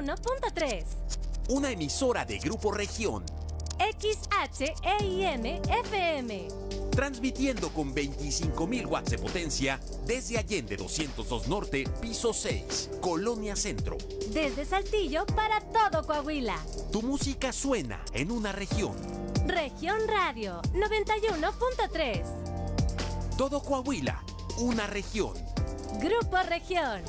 91.3. Una emisora de Grupo Región. XHEIM FM. Transmitiendo con 25.000 watts de potencia desde Allende 202 Norte, piso 6, Colonia Centro. Desde Saltillo para todo Coahuila. Tu música suena en una región. Región Radio 91.3. Todo Coahuila, una región. Grupo Región.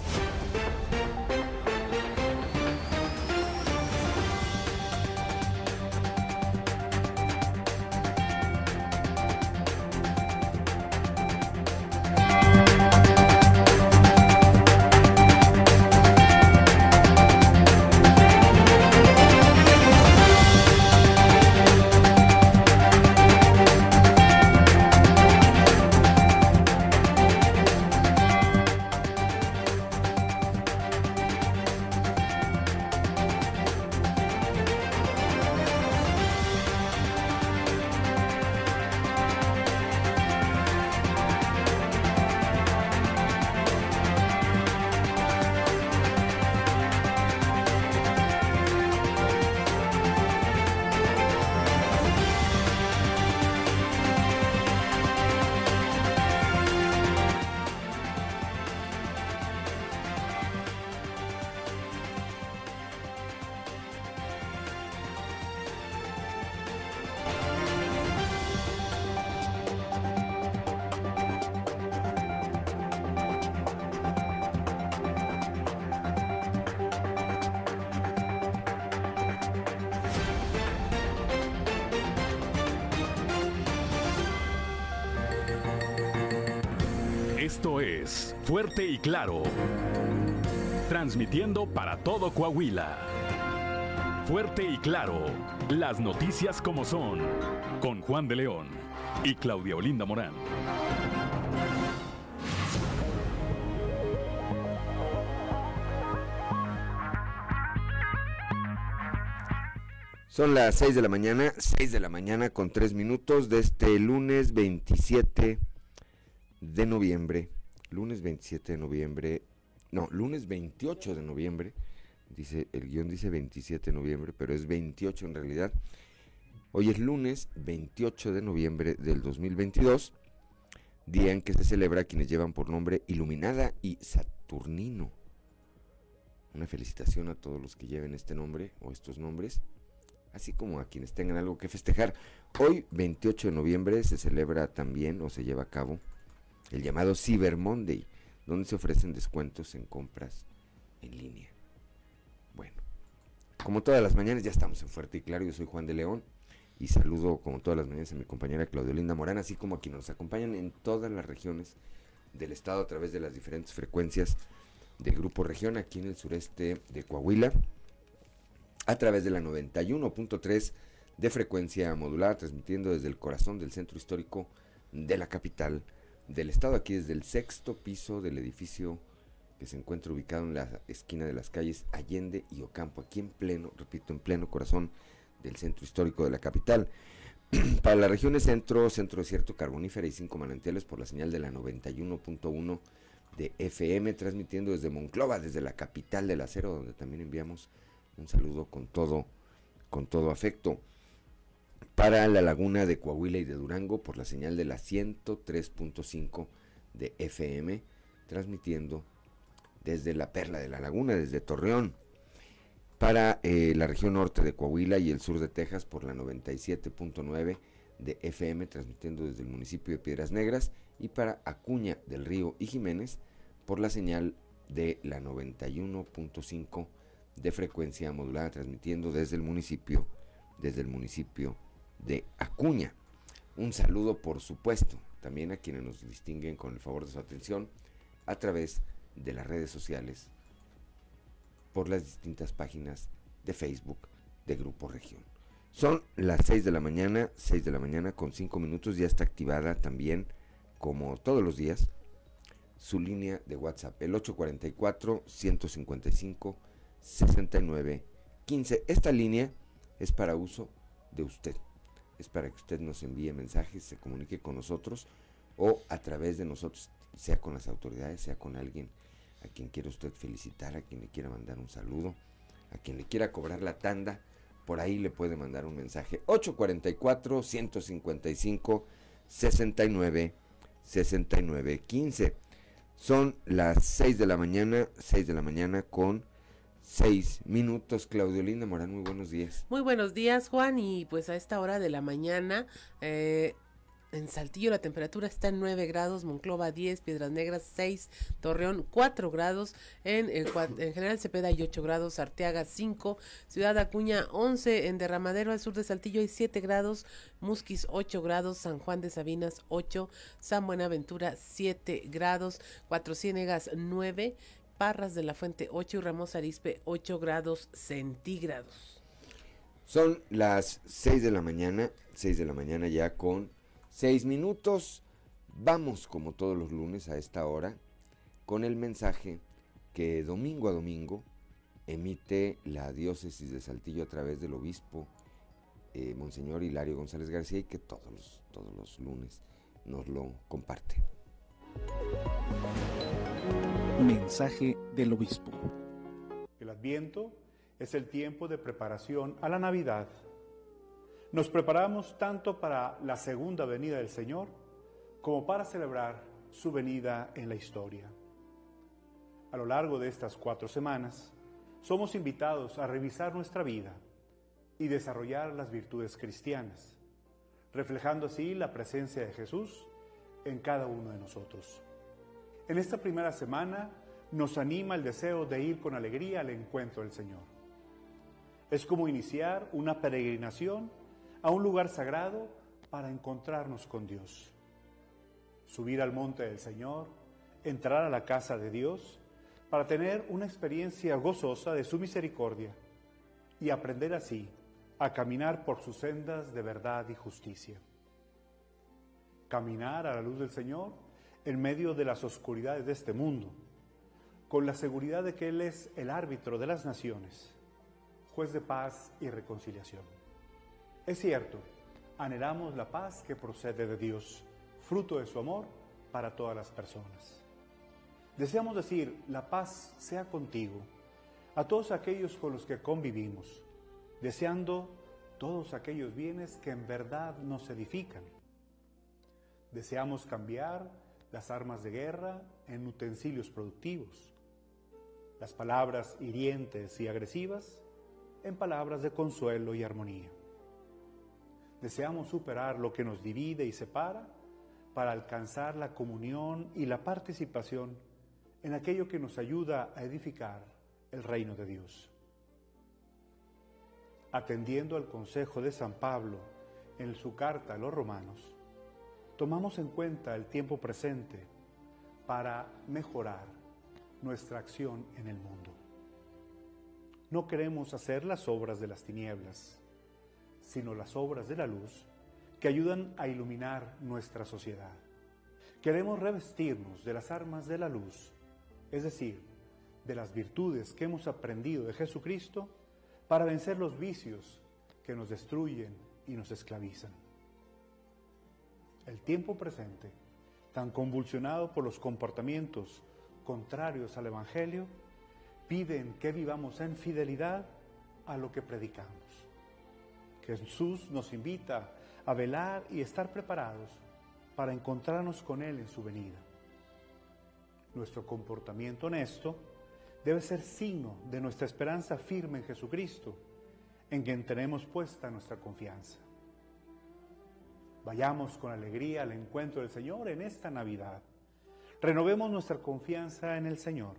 Transmitiendo para todo Coahuila. Fuerte y Claro. Las noticias como son. Con Juan de León y Claudia Olinda Morán. Son las 6 de la mañana, 6 de la mañana con 3 minutos de este lunes 27 de noviembre. Lunes 27 de noviembre. No, lunes 28 de noviembre. Dice, el guion dice 27 de noviembre, pero es 28 en realidad. Hoy es lunes 28 de noviembre del 2022, día en que se celebra a quienes llevan por nombre Iluminada y Saturnino. Una felicitación a todos los que lleven este nombre o estos nombres así como a quienes tengan algo que festejar. Hoy, 28 de noviembre, se celebra también o se lleva a cabo el llamado Cyber Monday, donde se ofrecen descuentos en compras en línea. Bueno, como todas las mañanas ya estamos en Fuerte y Claro, yo soy Juan de León y saludo como todas las mañanas a mi compañera Claudio Linda Morán, así como a quienes nos acompañan en todas las regiones del estado a través de las diferentes frecuencias del Grupo Región aquí en el sureste de Coahuila a través de la 91.3 de frecuencia modulada, transmitiendo desde el corazón del centro histórico de la capital del estado, aquí desde el sexto piso del edificio que se encuentra ubicado en la esquina de las calles Allende y Ocampo, aquí en pleno, repito, en pleno corazón del centro histórico de la capital. Para las regiones centro, centro desierto carbonífera y cinco manantiales por la señal de la 91.1 de FM, transmitiendo desde Monclova, desde la capital del acero, donde también enviamos un saludo con todo, con todo afecto. Para la laguna de Coahuila y de Durango por la señal de la 103.5 de FM, transmitiendo desde la Perla de la Laguna, desde Torreón. Para eh, la región norte de Coahuila y el sur de Texas por la 97.9 de FM, transmitiendo desde el municipio de Piedras Negras. Y para Acuña del Río y Jiménez por la señal de la 91.5 de frecuencia modulada transmitiendo desde el municipio, desde el municipio de Acuña. Un saludo, por supuesto, también a quienes nos distinguen con el favor de su atención a través de las redes sociales, por las distintas páginas de Facebook de Grupo Región. Son las 6 de la mañana, 6 de la mañana con 5 minutos, ya está activada también, como todos los días, su línea de WhatsApp, el 844 155 6915. Esta línea es para uso de usted. Es para que usted nos envíe mensajes, se comunique con nosotros o a través de nosotros, sea con las autoridades, sea con alguien a quien quiera usted felicitar, a quien le quiera mandar un saludo, A quien le quiera cobrar la tanda, por ahí le puede mandar un mensaje. 844 155 69 69 15. Son las 6 de la mañana, 6 de la mañana con 6 minutos. Claudio Linda Morán, muy buenos días. Muy buenos días, Juan. Y pues a esta hora de la mañana, eh, en Saltillo la temperatura está en 9 grados, Monclova 10, Piedras Negras 6, Torreón 4 grados, en, el, en General Cepeda hay 8 grados, Arteaga 5, Ciudad Acuña 11, en Derramadero al sur de Saltillo hay 7 grados, Musquis 8 grados, San Juan de Sabinas 8, San Buenaventura 7 grados, Cuatro Ciénegas 9, Parras de la Fuente 8 y Ramos Arispe 8 grados centígrados. Son las 6 de la mañana, 6 de la mañana ya con Seis minutos. Vamos, como todos los lunes a esta hora, con el mensaje que domingo a domingo emite la diócesis de Saltillo a través del obispo eh, Monseñor Hilario González García y que todos los, todos los lunes nos lo comparte. Mensaje del obispo. El adviento es el tiempo de preparación a la Navidad nos preparamos tanto para la segunda venida del Señor como para celebrar su venida en la historia. A lo largo de estas cuatro semanas, somos invitados a revisar nuestra vida y desarrollar las virtudes cristianas, reflejando así la presencia de Jesús en cada uno de nosotros. En esta primera semana nos anima el deseo de ir con alegría al encuentro del Señor. Es como iniciar una peregrinación a un lugar sagrado para encontrarnos con Dios. Subir al monte del Señor, entrar a la casa de Dios, para tener una experiencia gozosa de su misericordia y aprender así a caminar por sus sendas de verdad y justicia. Caminar a la luz del Señor en medio de las oscuridades de este mundo, con la seguridad de que Él es el árbitro de las naciones, juez de paz y reconciliación. Es cierto, anhelamos la paz que procede de Dios, fruto de su amor para todas las personas. Deseamos decir, la paz sea contigo, a todos aquellos con los que convivimos, deseando todos aquellos bienes que en verdad nos edifican. Deseamos cambiar las armas de guerra en utensilios productivos, las palabras hirientes y agresivas en palabras de consuelo y armonía. Deseamos superar lo que nos divide y separa para alcanzar la comunión y la participación en aquello que nos ayuda a edificar el reino de Dios. Atendiendo al consejo de San Pablo en su carta a los romanos, tomamos en cuenta el tiempo presente para mejorar nuestra acción en el mundo. No queremos hacer las obras de las tinieblas, sino las obras de la luz que ayudan a iluminar nuestra sociedad. Queremos revestirnos de las armas de la luz, es decir, de las virtudes que hemos aprendido de Jesucristo para vencer los vicios que nos destruyen y nos esclavizan. El tiempo presente, tan convulsionado por los comportamientos contrarios al Evangelio, piden que vivamos en fidelidad a lo que predicamos. Jesús nos invita a velar y estar preparados para encontrarnos con Él en su venida. Nuestro comportamiento honesto debe ser signo de nuestra esperanza firme en Jesucristo, en quien tenemos puesta nuestra confianza. Vayamos con alegría al encuentro del Señor en esta Navidad. Renovemos nuestra confianza en el Señor.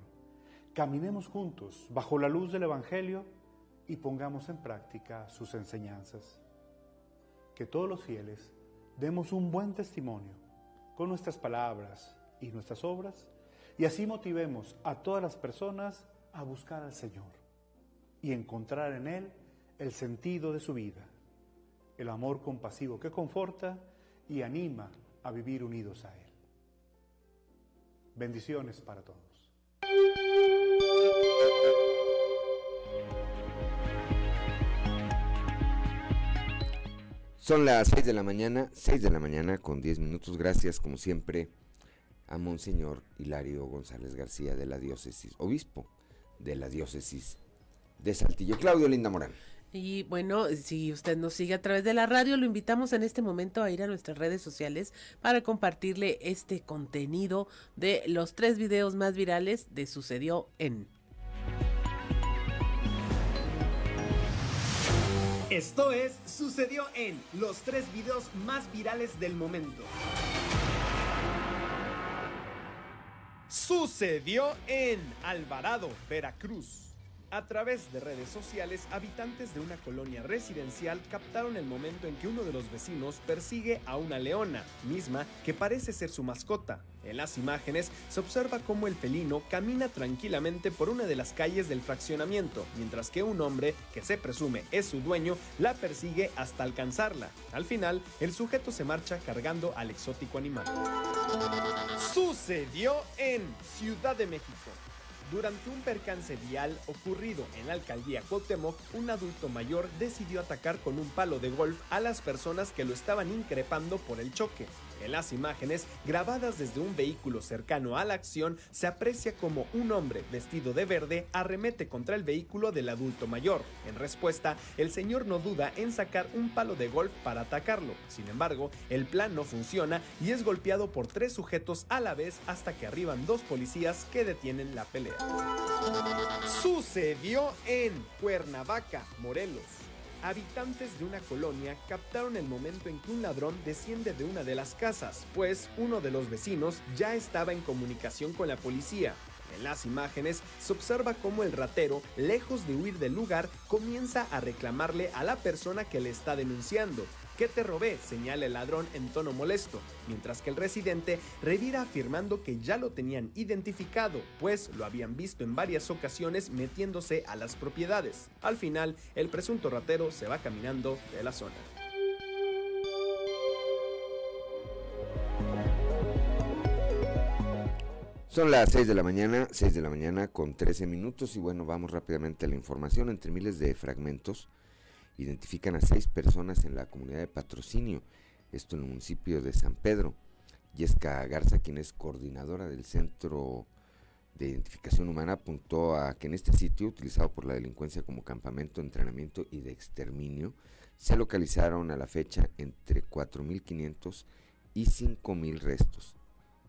Caminemos juntos bajo la luz del Evangelio y pongamos en práctica sus enseñanzas. Que todos los fieles demos un buen testimonio con nuestras palabras y nuestras obras y así motivemos a todas las personas a buscar al Señor y encontrar en Él el sentido de su vida, el amor compasivo que conforta y anima a vivir unidos a Él. Bendiciones para todos. Son las 6 de la mañana, 6 de la mañana con 10 minutos. Gracias, como siempre, a Monseñor Hilario González García de la diócesis, obispo de la diócesis de Saltillo. Claudio Linda Morán. Y bueno, si usted nos sigue a través de la radio, lo invitamos en este momento a ir a nuestras redes sociales para compartirle este contenido de los tres videos más virales de Sucedió en. Esto es Sucedió en los tres videos más virales del momento. Sucedió en Alvarado, Veracruz. A través de redes sociales, habitantes de una colonia residencial captaron el momento en que uno de los vecinos persigue a una leona, misma que parece ser su mascota. En las imágenes se observa cómo el felino camina tranquilamente por una de las calles del fraccionamiento, mientras que un hombre, que se presume es su dueño, la persigue hasta alcanzarla. Al final, el sujeto se marcha cargando al exótico animal. Sucedió en Ciudad de México. Durante un percance vial ocurrido en la alcaldía Cuauhtémoc, un adulto mayor decidió atacar con un palo de golf a las personas que lo estaban increpando por el choque. En las imágenes, grabadas desde un vehículo cercano a la acción, se aprecia como un hombre vestido de verde arremete contra el vehículo del adulto mayor. En respuesta, el señor no duda en sacar un palo de golf para atacarlo. Sin embargo, el plan no funciona y es golpeado por tres sujetos a la vez hasta que arriban dos policías que detienen la pelea. Sucedió en Cuernavaca, Morelos. Habitantes de una colonia captaron el momento en que un ladrón desciende de una de las casas, pues uno de los vecinos ya estaba en comunicación con la policía. En las imágenes se observa cómo el ratero, lejos de huir del lugar, comienza a reclamarle a la persona que le está denunciando. ¿Qué te robé? señala el ladrón en tono molesto, mientras que el residente revira afirmando que ya lo tenían identificado, pues lo habían visto en varias ocasiones metiéndose a las propiedades. Al final, el presunto ratero se va caminando de la zona. Son las 6 de la mañana, 6 de la mañana con 13 minutos y bueno, vamos rápidamente a la información. Entre miles de fragmentos identifican a seis personas en la comunidad de patrocinio, esto en el municipio de San Pedro. Yesca Garza, quien es coordinadora del Centro de Identificación Humana, apuntó a que en este sitio, utilizado por la delincuencia como campamento entrenamiento y de exterminio, se localizaron a la fecha entre 4.500 y 5.000 restos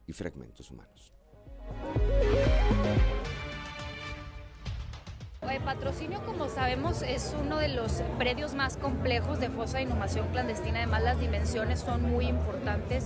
y fragmentos humanos. El patrocinio, como sabemos, es uno de los predios más complejos de fosa de inhumación clandestina. Además, las dimensiones son muy importantes.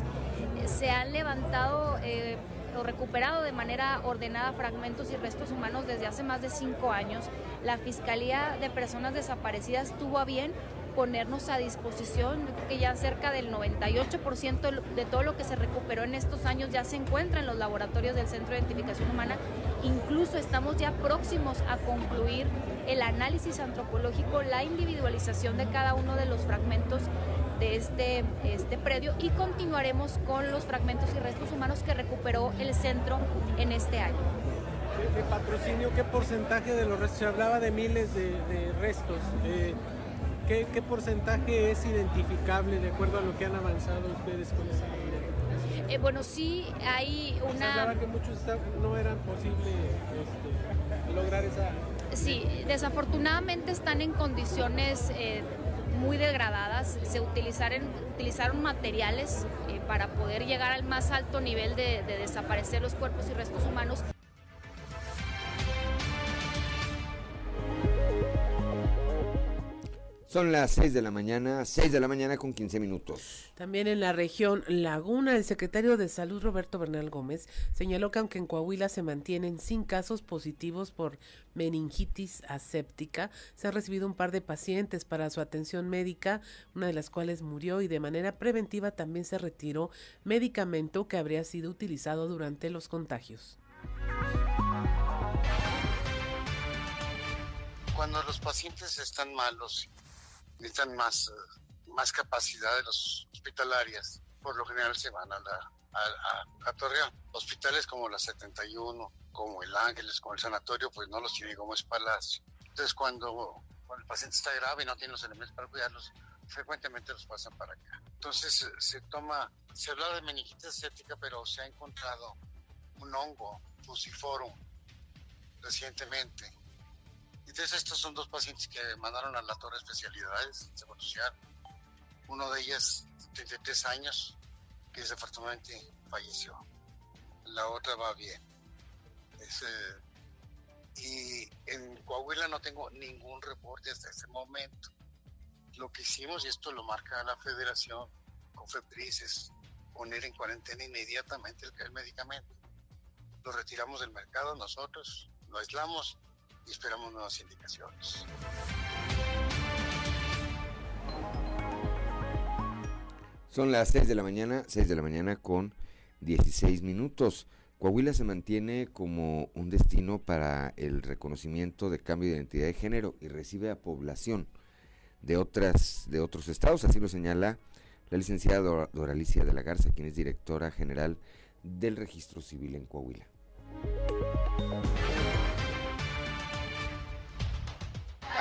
Se han levantado eh, o recuperado de manera ordenada fragmentos y restos humanos desde hace más de cinco años. La Fiscalía de Personas Desaparecidas tuvo a bien ponernos a disposición, que ya cerca del 98% de todo lo que se recuperó en estos años ya se encuentra en los laboratorios del Centro de Identificación Humana. Incluso estamos ya próximos a concluir el análisis antropológico, la individualización de cada uno de los fragmentos de este, este predio y continuaremos con los fragmentos y restos humanos que recuperó el centro en este año. ¿De patrocinio qué porcentaje de los restos? Se hablaba de miles de, restos. Eh, ¿qué, ¿qué, porcentaje es identificable de acuerdo a lo que han avanzado ustedes con esa eh, bueno, sí hay una... Se que muchos no eran posible este, lograr esa... Sí, desafortunadamente están en condiciones eh, muy degradadas. Se utilizaron, utilizaron materiales eh, para poder llegar al más alto nivel de, de desaparecer los cuerpos y restos humanos. Son las 6 de la mañana, 6 de la mañana con 15 minutos. También en la región Laguna, el secretario de Salud Roberto Bernal Gómez señaló que aunque en Coahuila se mantienen sin casos positivos por meningitis aséptica, se ha recibido un par de pacientes para su atención médica, una de las cuales murió y de manera preventiva también se retiró medicamento que habría sido utilizado durante los contagios. Cuando los pacientes están malos necesitan más, más capacidad de los hospitalarias. Por lo general se van a, la, a, a, Torreón. Hospitales como la 71, como el Ángeles, como el Sanatorio, pues no los tiene como es Palacio. Entonces cuando, cuando el paciente está grave y no tiene los elementos para cuidarlos, frecuentemente los pasan para acá. Entonces se toma, se habla de meningitis aséptica, pero se ha encontrado un hongo, fusiforum, recientemente, Entonces estos son dos pacientes que mandaron a la torre de especialidades de Seguro. Uno de ellas, 33 años, que desafortunadamente falleció. La otra va bien. Es, eh, y en Coahuila no tengo ningún reporte hasta este momento. Lo que hicimos, y esto lo marca la federación, con FEPRIS, es poner en cuarentena inmediatamente el, el medicamento. Lo retiramos del mercado nosotros, lo aislamos esperamos nuevas indicaciones. Son las 6 de la mañana, 6 de la mañana con 16 minutos. Coahuila se mantiene como un destino para el reconocimiento de cambio de identidad de género y recibe a población de otras de otros estados, así lo señala la licenciada Doralicia de la Garza, quien es directora general del Registro Civil en Coahuila.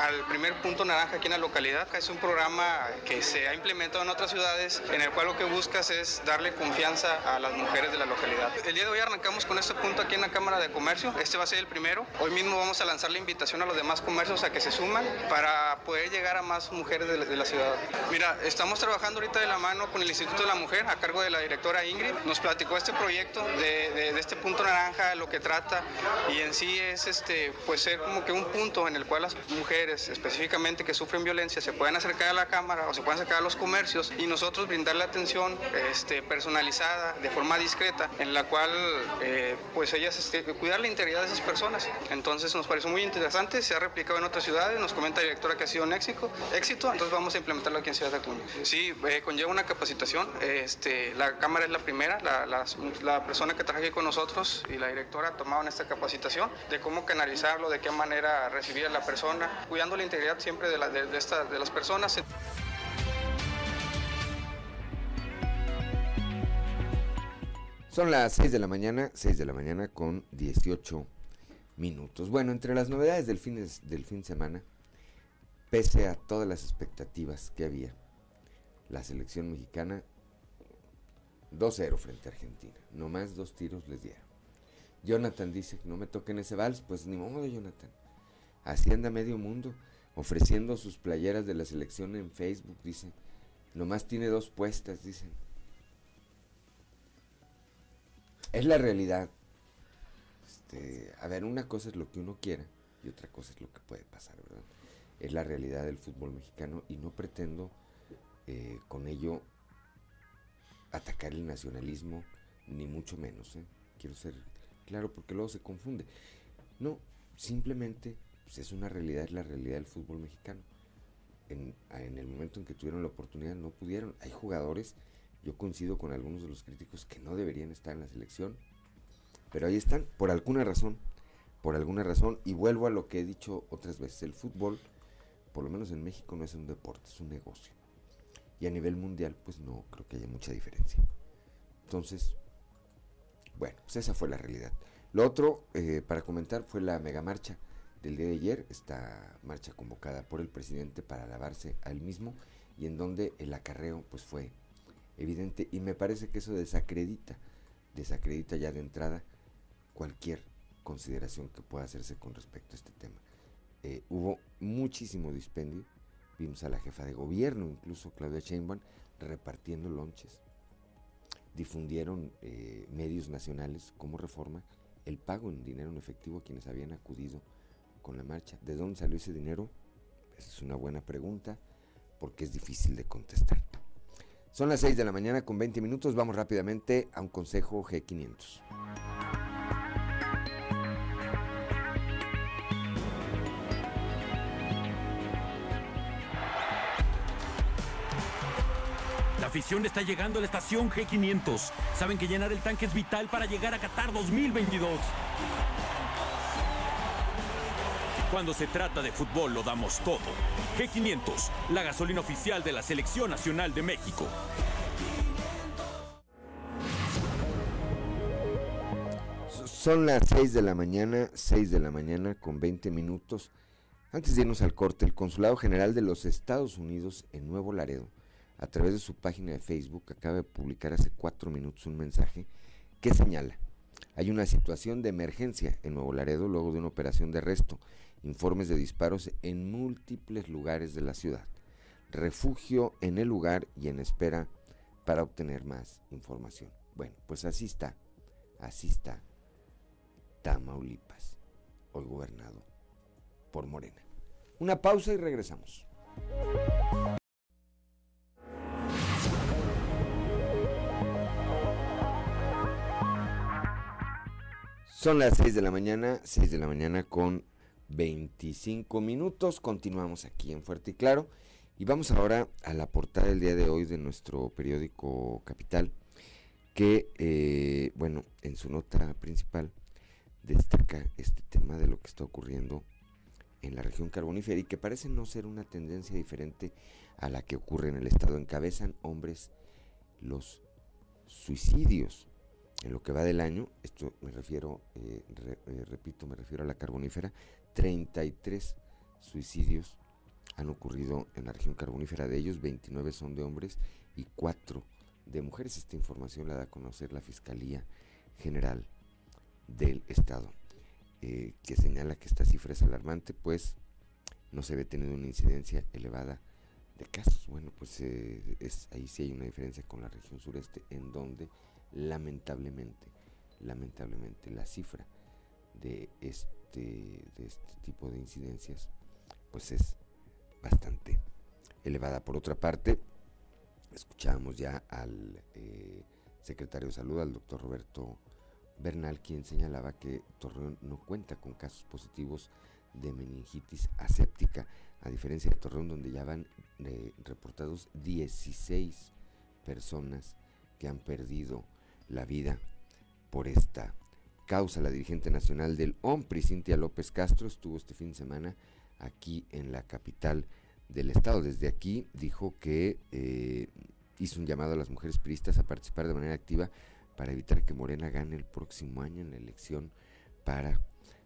Al primer punto naranja aquí en la localidad. Es un programa que se ha implementado en otras ciudades en el cual lo que buscas es darle confianza a las mujeres de la localidad. El día de hoy arrancamos con este punto aquí en la Cámara de Comercio. Este va a ser el primero. Hoy mismo vamos a lanzar la invitación a los demás comercios a que se suman para poder llegar a más mujeres de la, ciudad. Mira, estamos trabajando ahorita de la mano con el Instituto de la Mujer a cargo de la directora Ingrid. Nos platicó este proyecto de, de, este punto naranja, lo que trata y en sí es este, pues ser como que un punto en el cual las mujeres específicamente que sufren violencia se pueden acercar a la cámara o se pueden acercar a los comercios y nosotros brindarle atención este, personalizada de forma discreta en la cual eh, pues ellas este, cuidar la integridad de esas personas. Entonces nos pareció muy interesante, se ha replicado en otras ciudades, nos comenta la directora que ha sido un éxito, éxito entonces vamos a implementarlo aquí en Ciudad de Acuña. Sí, eh, conlleva una capacitación, este, la cámara es la primera, la, la, persona que traje con nosotros y la directora tomaron esta capacitación de cómo canalizarlo, de qué manera recibir a la persona, cuidando la integridad siempre de, de, de las personas. Son las 6 de la mañana, 6 de la mañana con 18 minutos. Bueno, entre las novedades del fin de, del fin de semana, pese a todas las expectativas que había, la selección mexicana 2-0 frente a Argentina. No más dos tiros les dieron. Jonathan dice, no me toquen ese vals, pues ni modo, Jonathan. Así anda medio mundo, ofreciendo sus playeras de la selección en Facebook, dice. Nomás tiene dos puestas, dicen. Es la realidad. Este, a ver, una cosa es lo que uno quiera y otra cosa es lo que puede pasar, ¿verdad? Es la realidad del fútbol mexicano y no pretendo eh, con ello atacar el nacionalismo, ni mucho menos. ¿eh? Quiero ser claro porque luego se confunde. No, simplemente pues es una realidad, es la realidad del fútbol mexicano. En, el momento en que tuvieron la oportunidad no pudieron. Hay jugadores, yo coincido con algunos de los críticos que no deberían estar en la selección, pero ahí están, por alguna razón, por alguna razón, y vuelvo a lo que he dicho otras veces, el fútbol, por lo menos en México, no es un deporte, es un negocio. Y a nivel mundial, pues no creo que haya mucha diferencia. Entonces, bueno, pues esa fue la realidad. Lo otro, eh, para comentar, fue la megamarcha del día de ayer, esta marcha convocada por el presidente para alabarse a él mismo y en donde el acarreo pues fue evidente y me parece que eso desacredita, desacredita ya de entrada cualquier consideración que pueda hacerse con respecto a este tema. Eh, hubo muchísimo dispendio, vimos a la jefa de gobierno, incluso Claudia Sheinbaum, repartiendo lonches. Difundieron eh, medios nacionales como reforma el pago en dinero en efectivo a quienes habían acudido con la marcha. ¿De dónde salió ese dinero? Esa es una buena pregunta porque es difícil de contestar. Son las 6 de la mañana con 20 minutos. Vamos rápidamente a un consejo G500. La afición está llegando a la estación G500. Saben que llenar el tanque es vital para llegar a Qatar 2022. Cuando se trata de fútbol lo damos todo. G500, la gasolina oficial de la Selección Nacional de México. Son las 6 de la mañana, 6 de la mañana con 20 minutos. Antes de irnos al corte, el Consulado General de los Estados Unidos en Nuevo Laredo, a través de su página de Facebook, acaba de publicar hace cuatro minutos un mensaje que señala, hay una situación de emergencia en Nuevo Laredo luego de una operación de arresto informes de disparos en múltiples lugares de la ciudad. Refugio en el lugar y en espera para obtener más información. Bueno, pues así está, así está Tamaulipas, hoy gobernado por Morena. Una pausa y regresamos. Son las 6 de la mañana, 6 de la mañana con 25 minutos. Continuamos aquí en Fuerte y Claro. Y vamos ahora a la portada del día de hoy de nuestro periódico Capital, que, eh, bueno, en su nota principal destaca este tema de lo que está ocurriendo en la región carbonífera y que parece no ser una tendencia diferente a la que ocurre en el estado. Encabezan hombres los suicidios. En lo que va del año, esto me refiero, eh, eh, repito, me refiero a la carbonífera, 33 suicidios han ocurrido en la región carbonífera. De ellos, 29 son de hombres y 4 de mujeres. Esta información la da a conocer la Fiscalía General del Estado, eh, que señala que esta cifra es alarmante, pues no se ve teniendo una incidencia elevada de casos. Bueno, pues eh, ahí sí hay una diferencia con la región sureste, en donde lamentablemente, lamentablemente la cifra de este, de este tipo de incidencias, pues es bastante elevada. Por otra parte, escuchábamos ya al eh, secretario de Salud, al doctor Roberto Bernal, quien señalaba que Torreón no cuenta con casos positivos de meningitis aséptica, a diferencia de Torreón, donde ya van eh, reportados 16 personas que han perdido la vida por esta causa. La dirigente nacional del OMPRI, Cintia López Castro, estuvo este fin de semana aquí en la capital del estado. Desde aquí dijo que eh, hizo un llamado a las mujeres priistas a participar de manera activa para evitar que Morena gane el próximo año en la elección para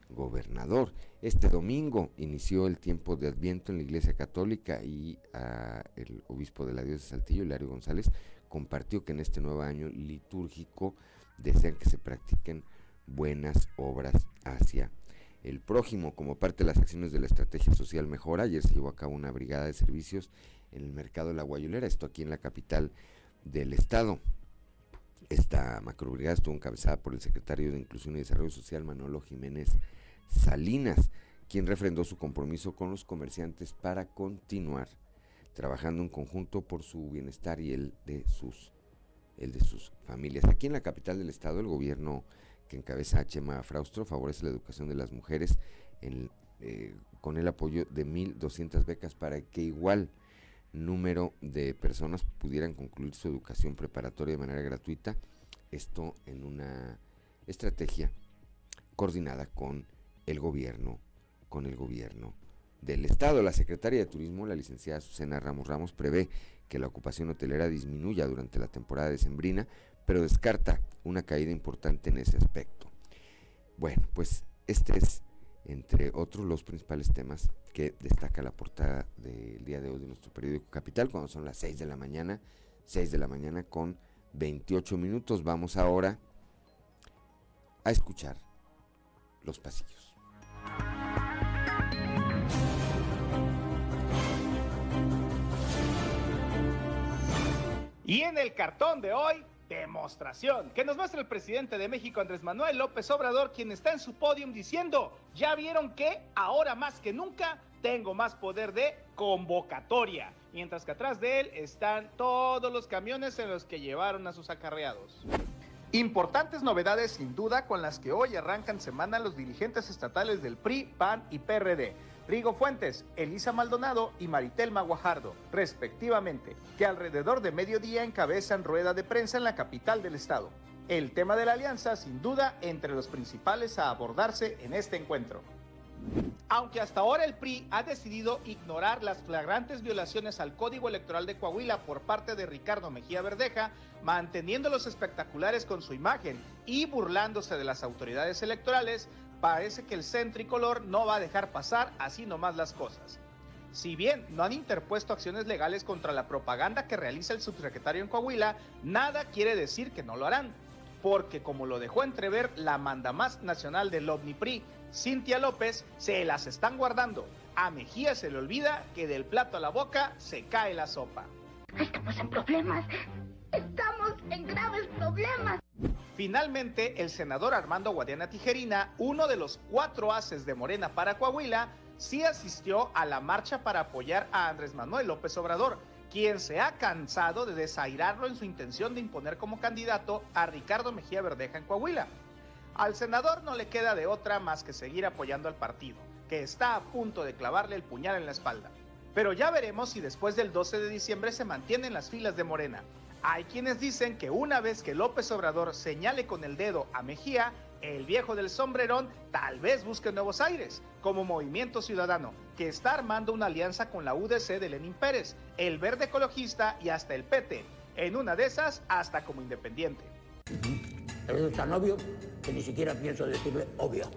gobernador. Este domingo inició el tiempo de Adviento en la Iglesia Católica y el obispo de la diócesis de Saltillo, Hilario González, compartió que en este nuevo año litúrgico desean que se practiquen buenas obras hacia el prójimo. Como parte de las acciones de la estrategia social Mejora, ayer se llevó a cabo una brigada de servicios en el mercado de la Guayulera, esto aquí en la capital del estado. Esta macrobrigada estuvo encabezada por el secretario de Inclusión y Desarrollo Social, Manolo Jiménez Salinas, quien refrendó su compromiso con los comerciantes para continuar trabajando en conjunto por su bienestar y el de sus el de sus familias. Aquí en la capital del estado, el gobierno que encabeza Chema Fraustro favorece la educación de las mujeres eh, con el apoyo de 1.200 becas para que igual número de personas pudieran concluir su educación preparatoria de manera gratuita. Esto en una estrategia coordinada con el gobierno, con el gobierno del Estado. La secretaria de Turismo, la licenciada Susana Ramos Ramos, prevé que la ocupación hotelera disminuya durante la temporada de Sembrina, pero descarta una caída importante en ese aspecto. Bueno, pues este es, entre otros, los principales temas que destaca la portada del día de hoy de nuestro periódico Capital, cuando son las 6 de la mañana, 6 de la mañana con 28 minutos. Vamos ahora a escuchar los pasillos. Y en el cartón de hoy, demostración. Que nos muestra el presidente de México, Andrés Manuel López Obrador, quien está en su podium diciendo, ya vieron que ahora más que nunca tengo más poder de convocatoria, mientras que atrás de él están todos los camiones en los que llevaron a sus acarreados. Importantes novedades sin duda con las que hoy arrancan semana los dirigentes estatales del PRI, PAN y PRD Rigo Fuentes, Elisa Maldonado y Maritelma Guajardo, respectivamente, que alrededor de mediodía encabezan rueda de prensa en la capital del estado. El tema de la alianza, sin duda, entre los principales a abordarse en este encuentro. Aunque hasta ahora el PRI ha decidido ignorar las flagrantes violaciones al Código Electoral de Coahuila por parte de Ricardo Mejía Verdeja, manteniendo los espectaculares con su imagen y burlándose de las autoridades electorales, parece que el centricolor no va a dejar pasar así nomás las cosas. Si bien no han interpuesto acciones legales contra la propaganda que realiza el subsecretario en Coahuila, nada quiere decir que no lo harán. porque como lo dejó entrever la mandamás nacional del OVNIPRI, Cintia López, se las están guardando. A Mejía se le olvida que del plato a la boca se cae la sopa. Estamos en problemas. Estamos en graves problemas. Finalmente, el senador Armando Guadiana Tijerina, uno de los cuatro haces de Morena para Coahuila, sí asistió a la marcha para apoyar a Andrés Manuel López Obrador, quien se ha cansado de desairarlo en su intención de imponer como candidato a Ricardo Mejía Verdeja en Coahuila. Al senador no le queda de otra más que seguir apoyando al partido, que está a punto de clavarle el puñal en la espalda. Pero ya veremos si después del 12 de diciembre se mantienen las filas de Morena. Hay quienes dicen que una vez que López Obrador señale con el dedo a Mejía, el viejo del sombrerón tal vez busque nuevos aires, como Movimiento Ciudadano, que está armando una alianza con la UDC de Lenín Pérez, el Verde Ecologista y hasta el PT. En una de esas, hasta como independiente. Es tan obvio que ni siquiera pienso decirle obvio.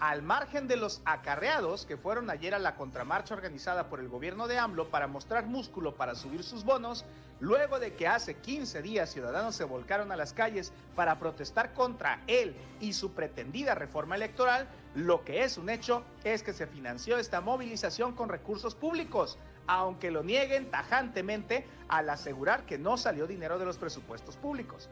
Al margen de los acarreados que fueron ayer a la contramarcha organizada por el gobierno de AMLO para mostrar músculo para subir sus bonos, luego de que hace 15 días ciudadanos se volcaron a las calles para protestar contra él y su pretendida reforma electoral, lo que es un hecho es que se financió esta movilización con recursos públicos, aunque lo nieguen tajantemente al asegurar que no salió dinero de los presupuestos públicos.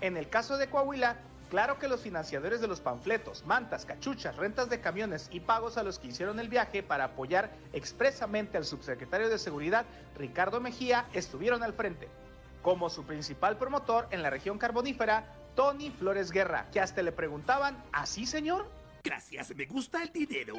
En el caso de Coahuila, Claro que los financiadores de los panfletos, mantas, cachuchas, rentas de camiones y pagos a los que hicieron el viaje para apoyar expresamente al subsecretario de Seguridad, Ricardo Mejía, estuvieron al frente. Como su principal promotor en la región carbonífera, Tony Flores Guerra, que hasta le preguntaban, ¿así señor? Gracias, me gusta el dinero.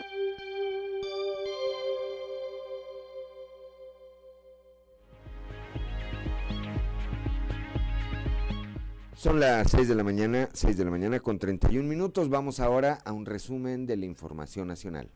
Son las 6 de la mañana, 6 de la mañana con 31 minutos. Vamos ahora a un resumen de la información nacional.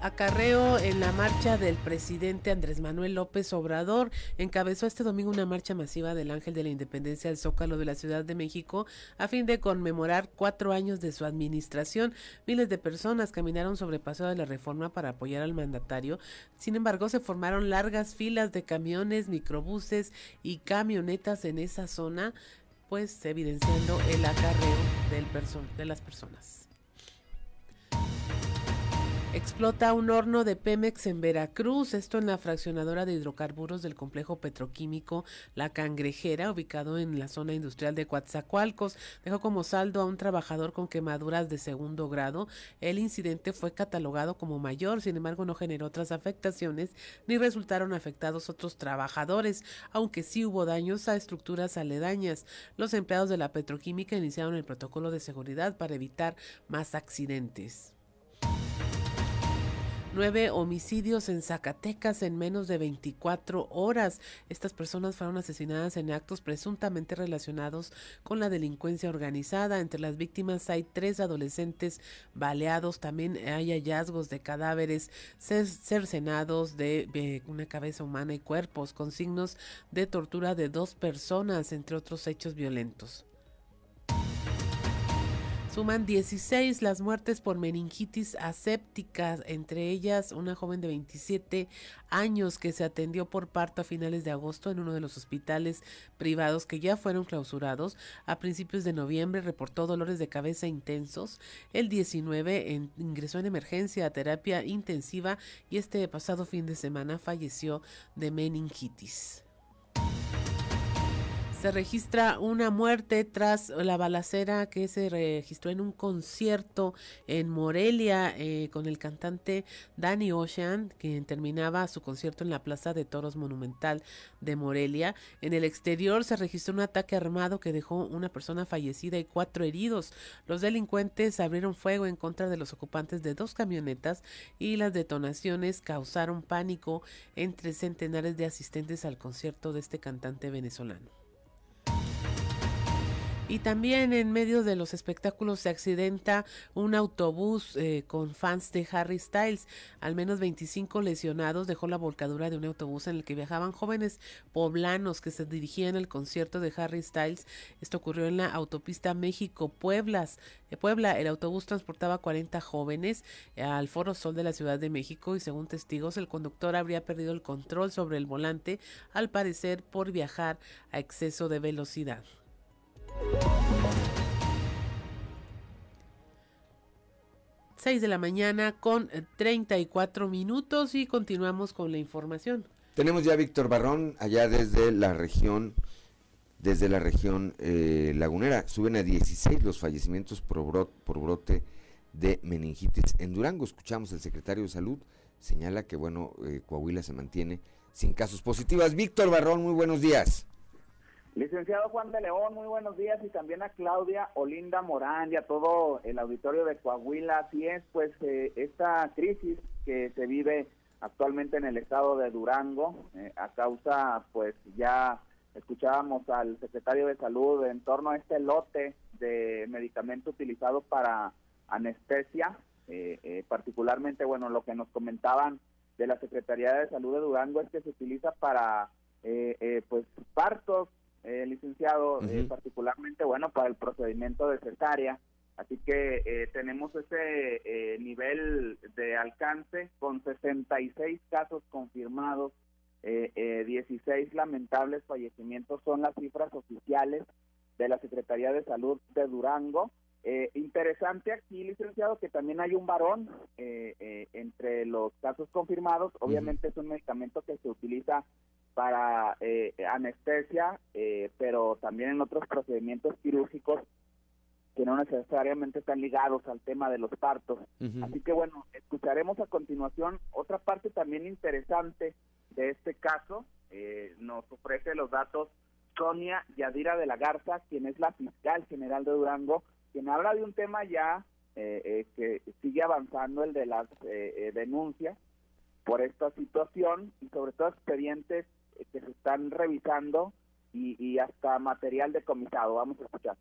Acarreo en la marcha del presidente Andrés Manuel López Obrador encabezó este domingo una marcha masiva del Ángel de la Independencia al Zócalo de la Ciudad de México a fin de conmemorar cuatro años de su administración. Miles de personas caminaron sobre Paseo de la Reforma para apoyar al mandatario. Sin embargo, se formaron largas filas de camiones, microbuses y camionetas en esa zona, pues evidenciando el acarreo del de las personas. Explota un horno de Pemex en Veracruz, esto en la fraccionadora de hidrocarburos del complejo petroquímico La Cangrejera, ubicado en la zona industrial de Coatzacoalcos. Dejó como saldo a un trabajador con quemaduras de segundo grado. El incidente fue catalogado como mayor, sin embargo no generó otras afectaciones ni resultaron afectados otros trabajadores, aunque sí hubo daños a estructuras aledañas. Los empleados de la petroquímica iniciaron el protocolo de seguridad para evitar más accidentes. Nueve homicidios en Zacatecas en menos de 24 horas. Estas personas fueron asesinadas en actos presuntamente relacionados con la delincuencia organizada. Entre las víctimas hay tres adolescentes baleados. También hay hallazgos de cadáveres cercenados de una cabeza humana y cuerpos con signos de tortura de dos personas, entre otros hechos violentos. Suman 16 las muertes por meningitis aséptica, entre ellas una joven de 27 años que se atendió por parto a finales de agosto en uno de los hospitales privados que ya fueron clausurados. A principios de noviembre reportó dolores de cabeza intensos. El 19 ingresó en emergencia a terapia intensiva y este pasado fin de semana falleció de meningitis. Se registra una muerte tras la balacera que se registró en un concierto en Morelia eh, con el cantante Danny Ocean, quien terminaba su concierto en la Plaza de Toros Monumental de Morelia. En el exterior se registró un ataque armado que dejó una persona fallecida y cuatro heridos. Los delincuentes abrieron fuego en contra de los ocupantes de dos camionetas y las detonaciones causaron pánico entre centenares de asistentes al concierto de este cantante venezolano. Y también en medio de los espectáculos se accidenta un autobús eh, con fans de Harry Styles. Al menos 25 lesionados dejó la volcadura de un autobús en el que viajaban jóvenes poblanos que se dirigían al concierto de Harry Styles. Esto ocurrió en la autopista México-Pueblas. Eh, Puebla, el autobús transportaba 40 jóvenes eh, al Foro Sol de la Ciudad de México y según testigos el conductor habría perdido el control sobre el volante, al parecer por viajar a exceso de velocidad. 6 de la mañana con 34 eh, minutos y continuamos con la información. Tenemos ya a Víctor Barrón allá desde la región, desde la región eh, lagunera. Suben a 16 los fallecimientos por, por brote de meningitis. En Durango escuchamos al secretario de Salud, señala que bueno, eh, Coahuila se mantiene sin casos positivos. Víctor Barrón, muy buenos días. Licenciado Juan de León, muy buenos días y también a Claudia Olinda Morán y a todo el auditorio de Coahuila. Así es, pues eh, esta crisis que se vive actualmente en el estado de Durango eh, a causa, pues ya escuchábamos al secretario de salud en torno a este lote de medicamento utilizado para anestesia, eh, particularmente, bueno, lo que nos comentaban de la Secretaría de Salud de Durango es que se utiliza para pues partos eh, licenciado, eh, particularmente, bueno, para el procedimiento de cesárea. Así que eh, tenemos ese nivel de alcance con 66 casos confirmados, 16 lamentables fallecimientos son las cifras oficiales de la Secretaría de Salud de Durango. interesante aquí, licenciado, que también hay un varón entre los casos confirmados. Obviamente es un medicamento que se utiliza para eh, anestesia, eh, pero también en otros procedimientos quirúrgicos que no necesariamente están ligados al tema de los partos. Así que bueno, escucharemos a continuación otra parte también interesante de este caso. Eh, nos ofrece los datos Sonia Yadira de la Garza, quien es la fiscal general de Durango, quien habla de un tema ya que sigue avanzando, el de las denuncias por esta situación y sobre todo expedientes que se están revisando y, hasta material decomisado. Vamos a escuchar.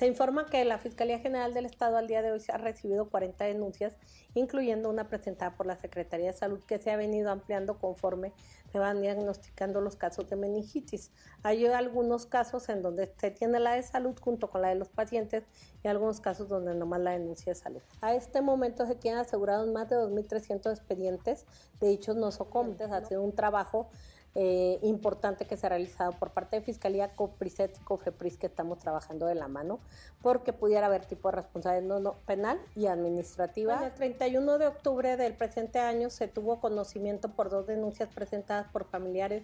Se informa que la Fiscalía General del Estado al día de hoy se ha recibido 40 denuncias, incluyendo una presentada por la Secretaría de Salud que se ha venido ampliando conforme se van diagnosticando los casos de meningitis. Hay algunos casos en donde se tiene la de salud junto con la de los pacientes y algunos casos donde nomás la denuncia de salud. A este momento se tienen asegurados más de 2.300 expedientes de dichos nosocomios. Ha sido un trabajo eh, importante que se ha realizado por parte de Fiscalía, COPRISET y COFEPRIS que estamos trabajando de la mano porque pudiera haber tipo de responsabilidad no, penal y administrativa. el 31 de octubre del presente año se tuvo conocimiento por dos denuncias presentadas por familiares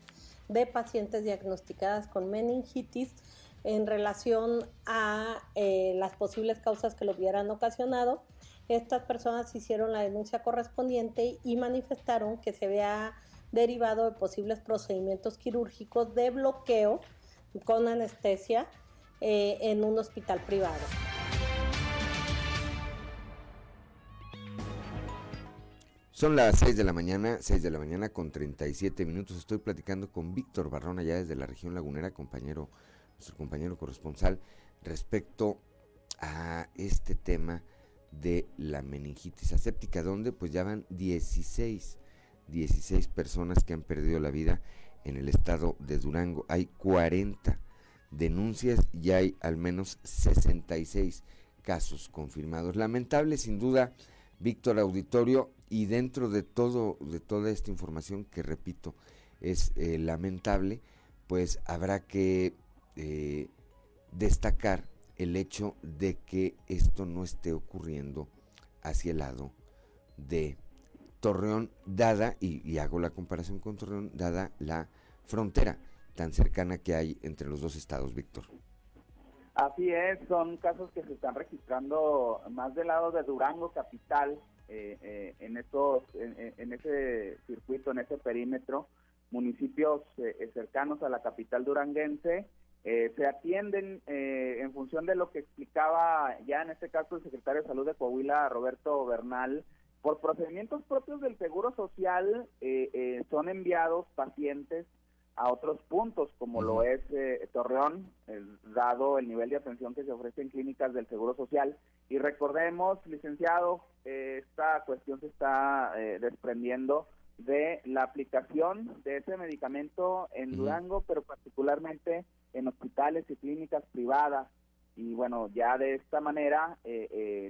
de pacientes diagnosticadas con meningitis en relación a eh, las posibles causas que lo hubieran ocasionado. Estas personas hicieron la denuncia correspondiente y manifestaron que se vea derivado de posibles procedimientos quirúrgicos de bloqueo con anestesia eh, en un hospital privado. Son las 6 de la mañana, 6 de la mañana con 37 minutos. Estoy platicando con Víctor Barrón allá desde la región lagunera, compañero, nuestro compañero corresponsal, respecto a este tema de la meningitis aséptica, donde pues ya van 16 16 personas que han perdido la vida en el estado de Durango. Hay 40 denuncias y hay al menos 66 casos confirmados. Lamentable sin duda, Víctor Auditorio, y dentro de todo de toda esta información que repito es eh, lamentable, pues habrá que eh, destacar el hecho de que esto no esté ocurriendo hacia el lado de Torreón, dada, y, hago la comparación con Torreón, dada la frontera tan cercana que hay entre los dos estados, Víctor. Así es, son casos que se están registrando más del lado de Durango capital, eh, eh, en estos, en, ese circuito, en ese perímetro, municipios eh, cercanos a la capital duranguense, se atienden en función de lo que explicaba ya en este caso el secretario de Salud de Coahuila, Roberto Bernal, por procedimientos propios del Seguro Social eh, eh, son enviados pacientes a otros puntos, como lo es eh, Torreón, dado el nivel de atención que se ofrece en clínicas del Seguro Social. Y recordemos, licenciado, eh, esta cuestión se está eh, desprendiendo de la aplicación de ese medicamento en Durango, pero particularmente en hospitales y clínicas privadas. Y bueno, ya de esta manera,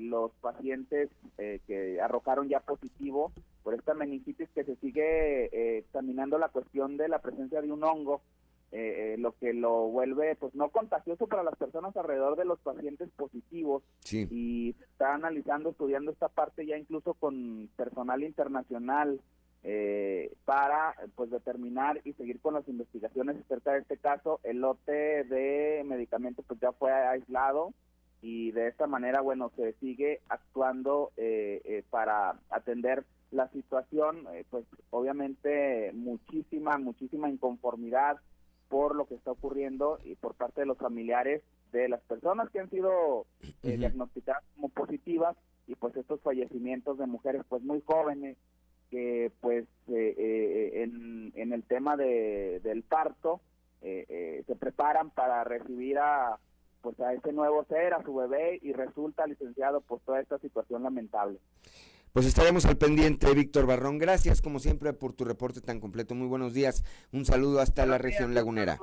los pacientes que arrojaron ya positivo por esta meningitis que se sigue eh, examinando la cuestión de la presencia de un hongo, eh, eh, lo que lo vuelve pues no contagioso para las personas alrededor de los pacientes positivos. Y se está analizando, estudiando esta parte ya incluso con personal internacional para pues determinar y seguir con las investigaciones acerca de este caso. El lote de medicamentos pues ya fue aislado y de esta manera bueno se sigue actuando para atender la situación, eh, pues obviamente muchísima, muchísima inconformidad por lo que está ocurriendo y por parte de los familiares de las personas que han sido eh, diagnosticadas como positivas y pues estos fallecimientos de mujeres pues muy jóvenes que pues eh, en, en, el tema de, del parto se preparan para recibir a pues a ese nuevo ser, a su bebé y resulta licenciado por toda esta situación lamentable. Pues estaremos al pendiente, Víctor Barrón. Gracias, como siempre, por tu reporte tan completo. Muy buenos días. Un saludo hasta la región lagunera.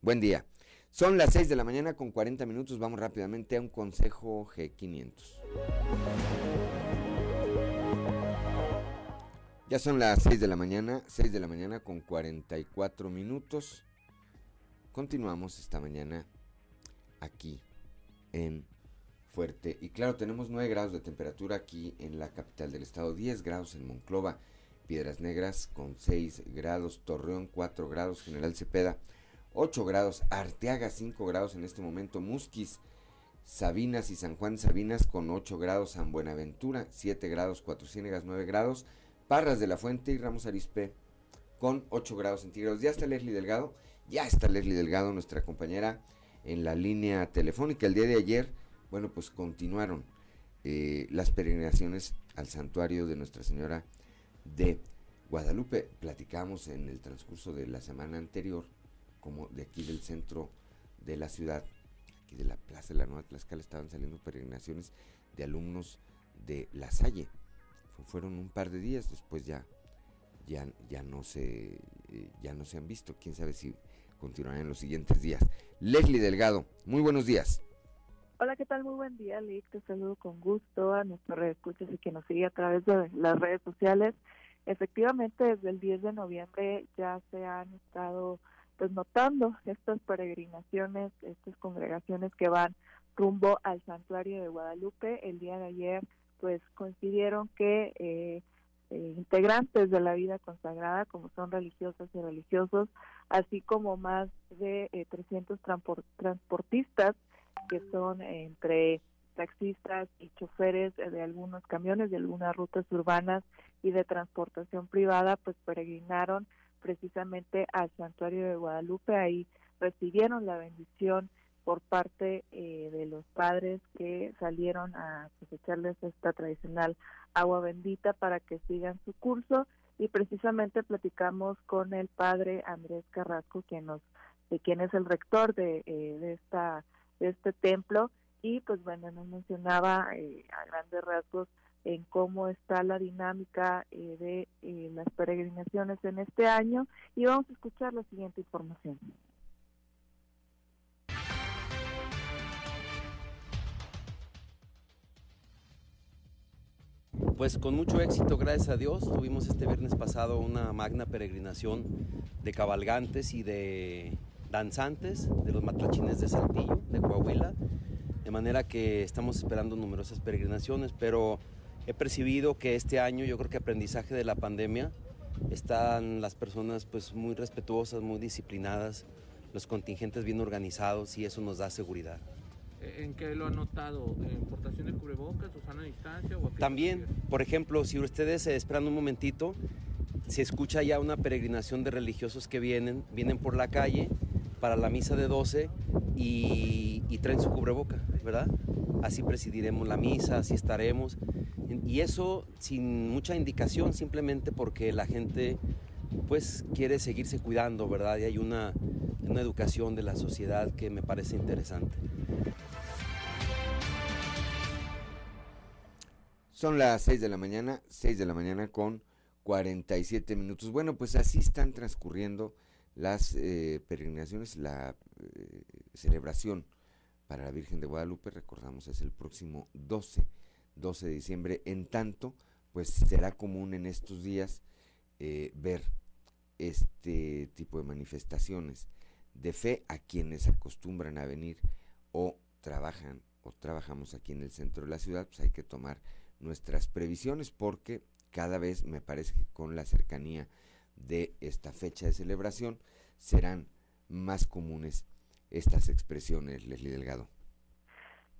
Buen día. Son las 6 de la mañana con 40 minutos. Vamos rápidamente a un consejo G500. Ya son las 6 de la mañana, 6 de la mañana con 44 minutos. Continuamos esta mañana aquí en fuerte. Y claro, tenemos 9 grados de temperatura aquí en la capital del estado, 10 grados en Monclova, Piedras Negras con 6 grados, Torreón 4 grados, General Cepeda 8 grados, Arteaga 5 grados en este momento, Musquis, Sabinas y San Juan Sabinas con 8 grados, San Buenaventura 7 grados, Cuatro Ciénegas 9 grados, Parras de la Fuente y Ramos Arispe con 8 grados centígrados. Ya está Leslie Delgado, ya está Leslie Delgado, nuestra compañera en la línea telefónica. El día de ayer bueno, pues continuaron eh, las peregrinaciones al santuario de Nuestra Señora de Guadalupe. Platicamos en el transcurso de la semana anterior, como de aquí del centro de la ciudad, aquí de la Plaza de la Nueva Tlaxcala, estaban saliendo peregrinaciones de alumnos de La Salle. Fueron un par de días, después ya, ya, ya, no se, eh, ya no se han visto. Quién sabe si continuarán en los siguientes días. Leslie Delgado, muy buenos días. Hola, ¿qué tal? Muy buen día, Lick. Te saludo con gusto a nuestros escuchas y que nos sigue a través de las redes sociales. Efectivamente, desde el 10 de noviembre ya se han estado pues notando estas peregrinaciones, estas congregaciones que van rumbo al santuario de Guadalupe. El día de ayer pues coincidieron que eh, eh, integrantes de la vida consagrada, como son religiosas y religiosos, así como más de 300 eh, transportistas que son entre taxistas y choferes de algunos camiones de algunas rutas urbanas y de transportación privada, pues peregrinaron precisamente al santuario de Guadalupe. Ahí recibieron la bendición por parte eh, de los padres que salieron a echarles esta tradicional agua bendita para que sigan su curso. Y precisamente platicamos con el padre Andrés Carrasco quien nos de quien es el rector de, eh, de esta de este templo. Y pues bueno, nos mencionaba eh, a grandes rasgos en cómo está la dinámica eh, de eh, las peregrinaciones en este año. Y vamos a escuchar la siguiente información. Pues con mucho éxito, gracias a Dios. Tuvimos este viernes pasado una magna peregrinación de cabalgantes y de danzantes de los matlachines de Saltillo, de Coahuila, de manera que estamos esperando numerosas peregrinaciones, pero he percibido que este año, yo creo que aprendizaje de la pandemia, están las personas pues muy respetuosas, muy disciplinadas, los contingentes bien organizados y eso nos da seguridad. ¿En qué lo han notado? ¿En portación de cubrebocas o sana distancia? O También, por ejemplo, si ustedes se esperan un momentito, se escucha ya una peregrinación de religiosos que vienen, vienen por la calle para la misa de 12 y, traen su cubreboca, ¿verdad? Así presidiremos la misa, así estaremos. Y eso sin mucha indicación, simplemente porque la gente pues quiere seguirse cuidando, ¿verdad? Y hay una, una educación de la sociedad que me parece interesante. Son las 6 de la mañana, 6 de la mañana con 47 minutos. Bueno, pues así están transcurriendo las eh, peregrinaciones, la eh, celebración para la Virgen de Guadalupe, recordamos, es el próximo 12, 12 de diciembre. En tanto, pues será común en estos días eh, ver este tipo de manifestaciones de fe a quienes acostumbran a venir o trabajan o trabajamos aquí en el centro de la ciudad, pues hay que tomar nuestras previsiones porque cada vez me parece que con la cercanía de esta fecha de celebración serán más comunes estas expresiones, Leslie Delgado.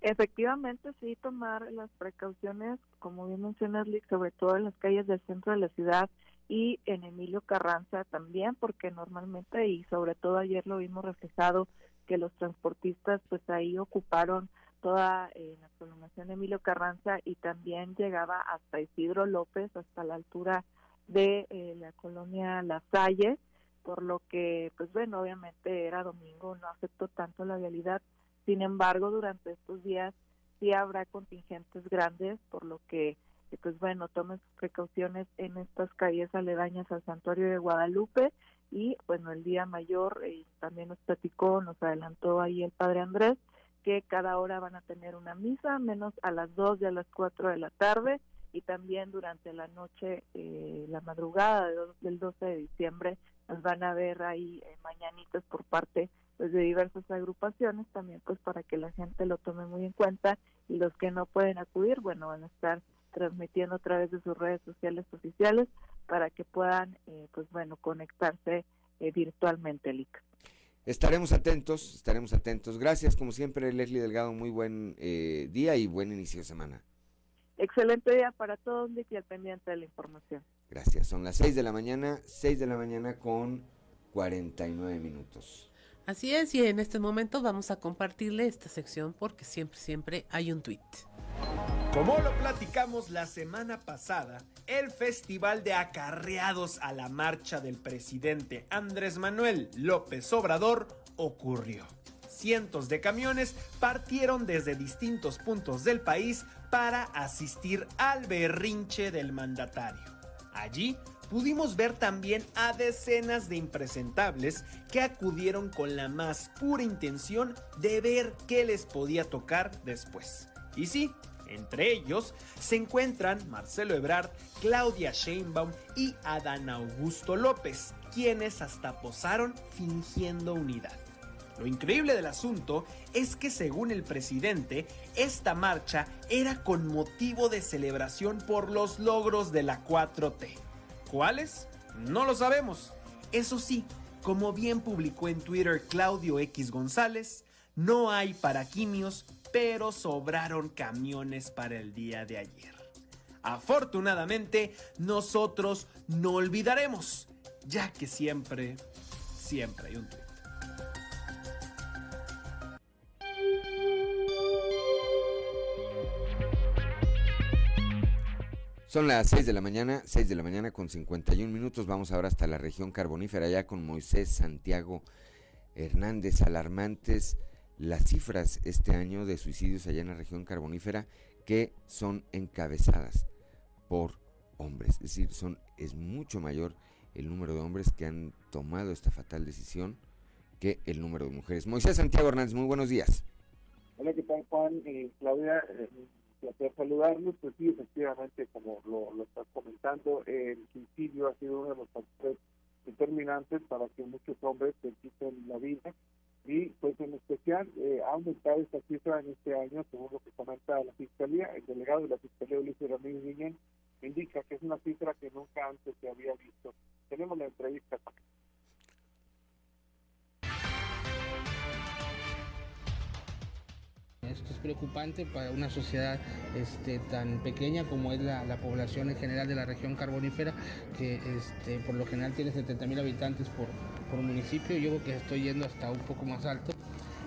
Efectivamente, sí, tomar las precauciones, como bien mencionas, Lick, sobre todo en las calles del centro de la ciudad y en Emilio Carranza también, porque normalmente y sobre todo ayer lo vimos reflejado que los transportistas pues ahí ocuparon toda eh, la prolongación de Emilio Carranza y también llegaba hasta Isidro López, hasta la altura de eh, la colonia La Salle, por lo que, pues bueno, obviamente era domingo, no afectó tanto la realidad, sin embargo, durante estos días sí habrá contingentes grandes, por lo que, pues bueno, tomen sus precauciones en estas calles aledañas al santuario de Guadalupe. Y, bueno, el día mayor eh, también nos platicó, nos adelantó ahí el padre Andrés, que cada hora van a tener una misa, menos a las 2 y a las 4 de la tarde, y también durante la noche, eh, la madrugada del 12 de diciembre, nos van a ver ahí eh, mañanitas por parte pues, de diversas agrupaciones, también pues para que la gente lo tome muy en cuenta, y los que no pueden acudir, bueno, van a estar transmitiendo a través de sus redes sociales oficiales para que puedan, eh, pues bueno, conectarse virtualmente, Lic. Estaremos atentos, estaremos atentos. Gracias, como siempre, Leslie Delgado. Muy buen eh, día y buen inicio de semana. Excelente día para todos, y al pendiente de la información. Gracias. Son las 6 de la mañana, 6 de la mañana con 49 minutos. Así es, y en este momento vamos a compartirle esta sección porque siempre, siempre hay un tweet. Como lo platicamos la semana pasada, el Festival de Acarreados a la Marcha del presidente Andrés Manuel López Obrador ocurrió. Cientos de camiones partieron desde distintos puntos del país para asistir al berrinche del mandatario. Allí pudimos ver también a decenas de impresentables que acudieron con la más pura intención de ver qué les podía tocar después. Y sí, entre ellos se encuentran Marcelo Ebrard, Claudia Sheinbaum y Adán Augusto López, quienes hasta posaron fingiendo unidad. Lo increíble del asunto es que según el presidente, esta marcha era con motivo de celebración por los logros de la 4T. ¿Cuáles? No lo sabemos. Eso sí, como bien publicó en Twitter Claudio X González, no hay paraquimios pero sobraron camiones para el día de ayer. Afortunadamente, nosotros no olvidaremos, ya que siempre, siempre hay un tweet. Son las 6 de la mañana, 6 de la mañana con 51 minutos. Vamos ahora hasta la región carbonífera, ya con Moisés Santiago Hernández, alarmantes las cifras este año de suicidios allá en la región carbonífera que son encabezadas por hombres. Es decir, son, es mucho mayor el número de hombres que han tomado esta fatal decisión que el número de mujeres. Moisés Santiago Hernández, muy buenos días. Hola, ¿qué tal Juan? Eh, Claudia, eh, placer saludarlos. Pues sí, efectivamente, como lo, lo estás comentando, el suicidio ha sido uno de los factores determinantes para que muchos hombres se quiten la vida y pues en especial eh, ha aumentado esta cifra en este año, según lo que comenta la Fiscalía, el delegado de la Fiscalía Ulises Ramírez Niñén indica que es una cifra que nunca antes se había visto. Tenemos la entrevista. Esto es preocupante para una sociedad este, tan pequeña como es la, población en general de la región carbonífera, que este, por lo general tiene 70 mil habitantes por, por municipio. Yo creo que estoy yendo hasta un poco más alto.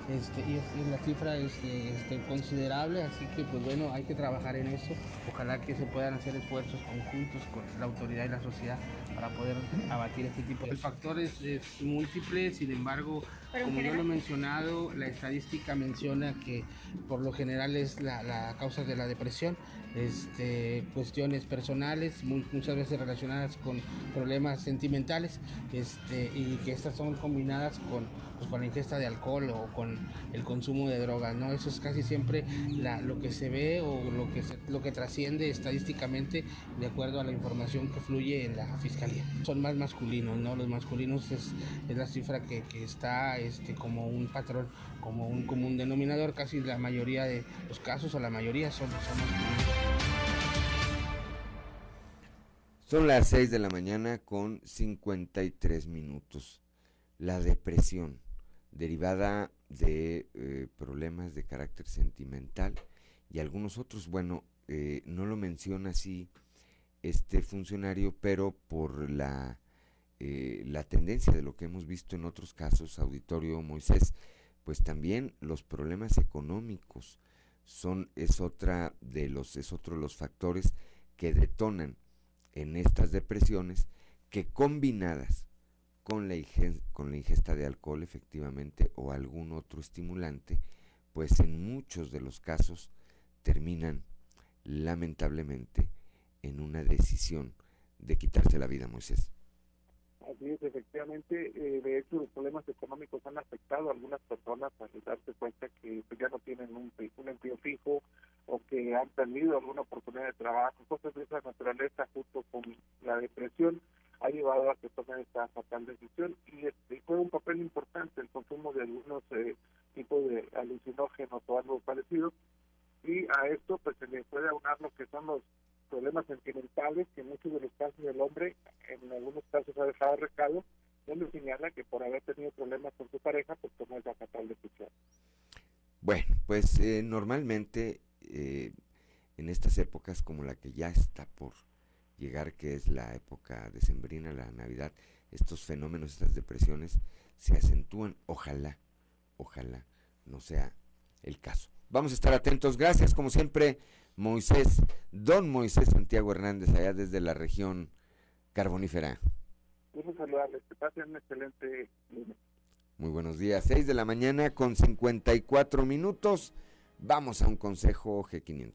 Este, y, y la cifra es eh, este, considerable, así que pues bueno, hay que trabajar en eso. Ojalá que se puedan hacer esfuerzos conjuntos con la autoridad y la sociedad para poder abatir este tipo de factores es múltiple, sin embargo, Pero como yo lo he mencionado, la estadística menciona que por lo general es la, la causa de la depresión, este, cuestiones personales, mu- muchas veces relacionadas con problemas sentimentales, este, y que estas son combinadas con, pues, con la ingesta de alcohol o con el consumo de drogas, ¿no? Eso es casi siempre la- lo que se ve o lo que, se- lo que trasciende estadísticamente de acuerdo a la información que fluye en la fiscalía. Son más masculinos, ¿no? Los masculinos es, es la cifra que, que está este, como un patrón, como un común denominador, casi la mayoría de los casos o la mayoría son, son masculinos. Son las 6 de la mañana con 53 minutos. La depresión, derivada de eh, problemas de carácter sentimental y algunos otros, bueno, eh, no lo menciona así este funcionario, pero por la, eh, la tendencia de lo que hemos visto en otros casos, auditorio Moisés, pues también los problemas económicos son, es otra de los, es otro de los factores que detonan en estas depresiones que combinadas con la, con la ingesta de alcohol efectivamente o algún otro estimulante, pues en muchos de los casos terminan lamentablemente en una decisión de quitarse la vida, Moisés. Así es, efectivamente, eh, de hecho los problemas económicos han afectado a algunas personas al darse cuenta que pues, ya no tienen un, empleo fijo o que han perdido alguna oportunidad de trabajo, cosas de esa naturaleza junto con la depresión ha llevado a que tomen esta fatal decisión y este, juega un papel importante el consumo de algunos eh, tipos de alucinógenos o algo parecido y a esto pues se le puede aunar lo que son los problemas sentimentales que en muchos de los casos del hombre algunos casos ha dejado recado donde señala que por haber tenido problemas con su pareja pues tomó esa fatal decisión Bueno, pues eh, normalmente eh, en estas épocas como la que ya está por llegar, que es la época decembrina, la Navidad, estos fenómenos, estas depresiones se acentúan. Ojalá, ojalá no sea el caso. Vamos a estar atentos. Gracias, como siempre, Moisés, don Moisés Santiago Hernández, allá desde la región carbonífera. Quiero saludarles, que pasen un excelente lunes. Muy buenos días. 6 de la mañana con 54 minutos. Vamos a un consejo G500.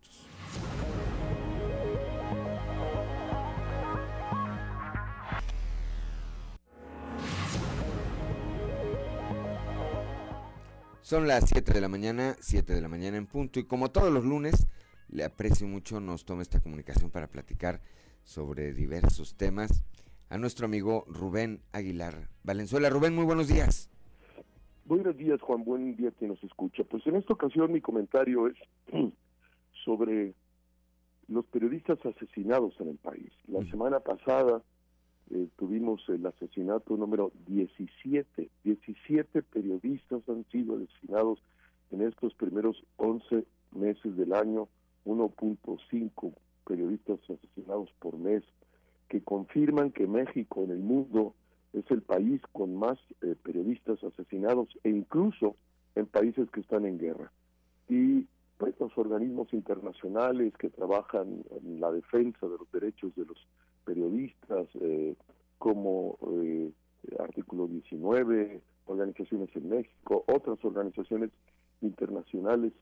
Son las 7 de la mañana, 7 de la mañana en punto. Y como todos los lunes, le aprecio mucho nos toma esta comunicación para platicar sobre diversos temas a nuestro amigo Rubén Aguilar Valenzuela. Rubén, muy buenos días. Buenos días, Juan. Buen día quien nos escucha. Pues en esta ocasión mi comentario es sobre los periodistas asesinados en el país. La semana pasada eh, tuvimos el asesinato número 17. 17 periodistas han sido asesinados en estos primeros 11 meses del año. 1.5 periodistas asesinados por mes que confirman que México en el mundo es el país con más eh, periodistas asesinados e incluso en países que están en guerra. Y pues los organismos internacionales que trabajan en la defensa de los derechos de los periodistas, eh, como eh, Artículo 19, organizaciones en México, otras organizaciones internacionales,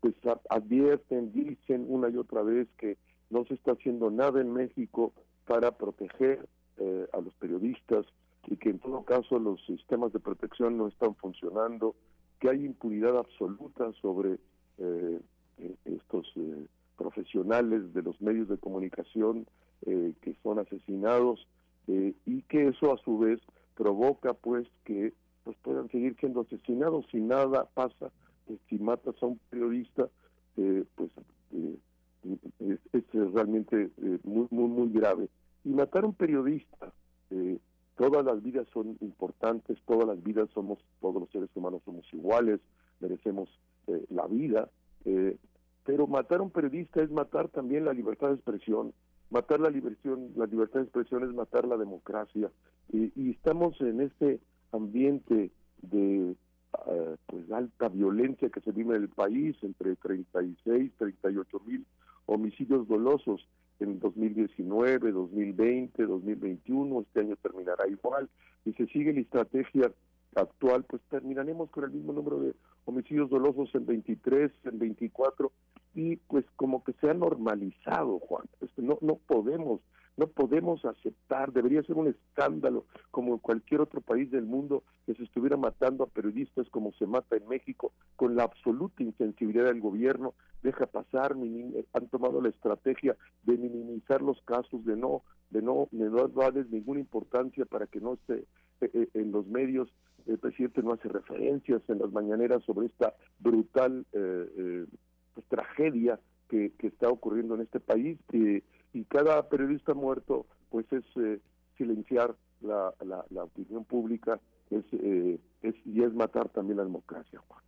pues advierten, dicen una y otra vez que no se está haciendo nada en México para proteger eh, a los periodistas y que en todo caso los sistemas de protección no están funcionando, que hay impunidad absoluta sobre eh, estos eh, profesionales de los medios de comunicación eh, que son asesinados y que eso a su vez provoca pues que pues puedan seguir siendo asesinados. Si nada pasa pues, si matas a un periodista pues es, es realmente eh, muy muy muy grave. Y matar a un periodista eh, todas las vidas son importantes todas las vidas somos todos los seres humanos somos iguales merecemos eh, la vida eh, pero matar a un periodista es matar también la libertad de expresión matar la liberación la libertad de expresión es matar la democracia. Y, y estamos en este ambiente de eh, pues alta violencia que se vive en el país, entre 36, 38 mil homicidios dolosos en 2019, 2020, 2021, este año terminará igual, y se sigue la estrategia actual, pues terminaremos con el mismo número de homicidios dolosos en 23, en 24, y pues como que se ha normalizado, Juan. Este, no, no podemos no podemos aceptar, debería ser un escándalo como en cualquier otro país del mundo que se estuviera matando a periodistas como se mata en México, con la absoluta insensibilidad del gobierno, deja pasar, han tomado la estrategia de minimizar los casos, de no, de no, de no darles ninguna importancia para que no esté eh, eh, en los medios. El presidente no hace referencias en las mañaneras sobre esta brutal eh, pues, tragedia que, que, está ocurriendo en este país y cada periodista muerto pues es eh, silenciar la, la, opinión pública es, eh, es, y es matar también la democracia Juan.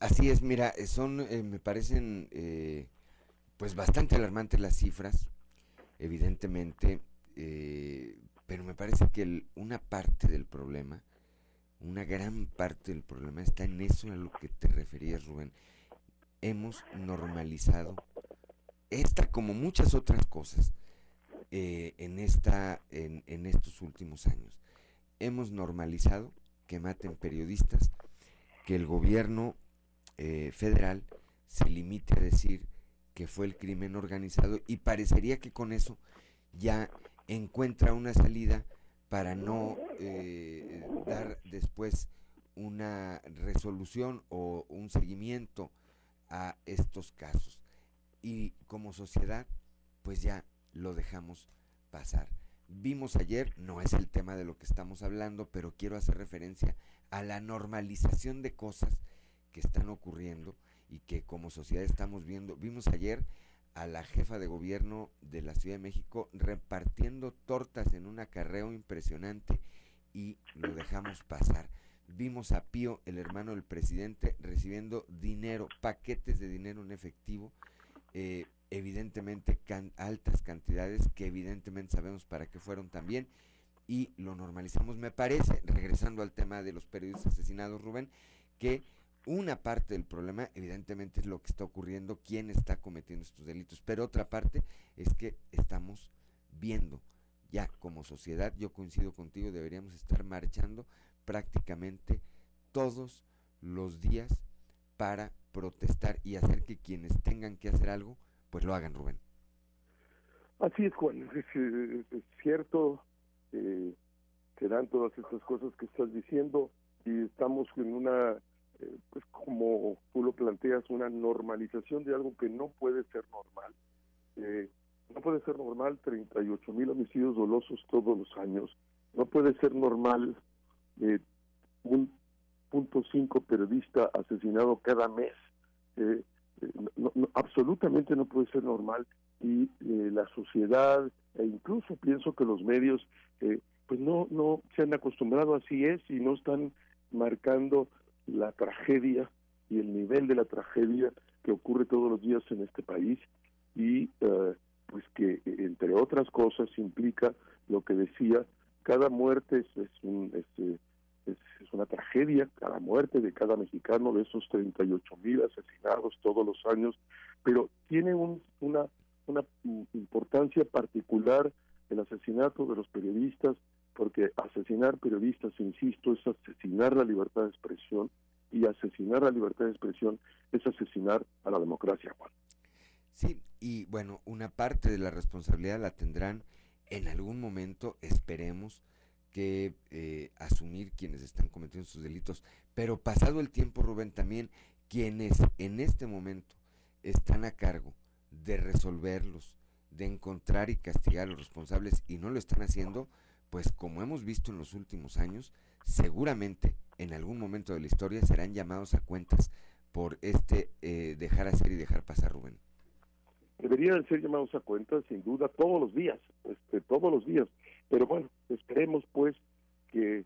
así es mira son eh, me parecen pues bastante alarmantes las cifras evidentemente pero me parece que una parte del problema una gran parte del problema está en eso a lo que te referías Rubén hemos normalizado esta como muchas otras cosas eh, en, esta, en, estos últimos años. Hemos normalizado que maten periodistas, que el gobierno eh, federal se limite a decir que fue el crimen organizado y parecería que con eso ya encuentra una salida para no eh, dar después una resolución o un seguimiento a estos casos y como sociedad pues ya lo dejamos pasar. Vimos ayer, no es el tema de lo que estamos hablando, pero quiero hacer referencia a la normalización de cosas que están ocurriendo y que como sociedad estamos viendo. Vimos ayer a la jefa de gobierno de la Ciudad de México repartiendo tortas en un acarreo impresionante y lo dejamos pasar. Vimos a Pío, el hermano del presidente, recibiendo dinero, paquetes de dinero en efectivo eh, evidentemente altas cantidades que evidentemente sabemos para qué fueron también y lo normalizamos. Me parece, regresando al tema de los periodistas asesinados, Rubén, que una parte del problema evidentemente es lo que está ocurriendo, quién está cometiendo estos delitos, pero otra parte es que estamos viendo ya como sociedad, yo coincido contigo, deberíamos estar marchando prácticamente todos los días para protestar y hacer que quienes tengan que hacer algo, pues lo hagan, Rubén. Así es, Juan, es, cierto, eh, que dan todas estas cosas que estás diciendo y estamos en una, eh, pues como tú lo planteas, una normalización de algo que no puede ser normal. Eh, no puede ser normal 38 mil homicidios dolosos todos los años. No puede ser normal eh, un punto cinco periodista asesinado cada mes. Eh, eh, absolutamente no puede ser normal y eh, la sociedad e incluso pienso que los medios pues no no se han acostumbrado así es y no están marcando la tragedia y el nivel de la tragedia que ocurre todos los días en este país y pues que entre otras cosas implica lo que decía cada muerte es, es un este, es, una tragedia cada muerte de cada mexicano, de esos 38 mil asesinados todos los años, pero tiene una, una importancia particular el asesinato de los periodistas, porque asesinar periodistas, insisto, es asesinar la libertad de expresión y asesinar la libertad de expresión es asesinar a la democracia, Juan. Sí, y bueno, una parte de la responsabilidad la tendrán en algún momento, esperemos, que eh, asumir quienes están cometiendo sus delitos. Pero pasado el tiempo, Rubén, también quienes en este momento están a cargo de resolverlos, de encontrar y castigar a los responsables y no lo están haciendo, pues como hemos visto en los últimos años, seguramente en algún momento de la historia serán llamados a cuentas por este eh, dejar hacer y dejar pasar, Rubén. Deberían ser llamados a cuentas, sin duda, todos los días, este, todos los días. Pero bueno, esperemos pues que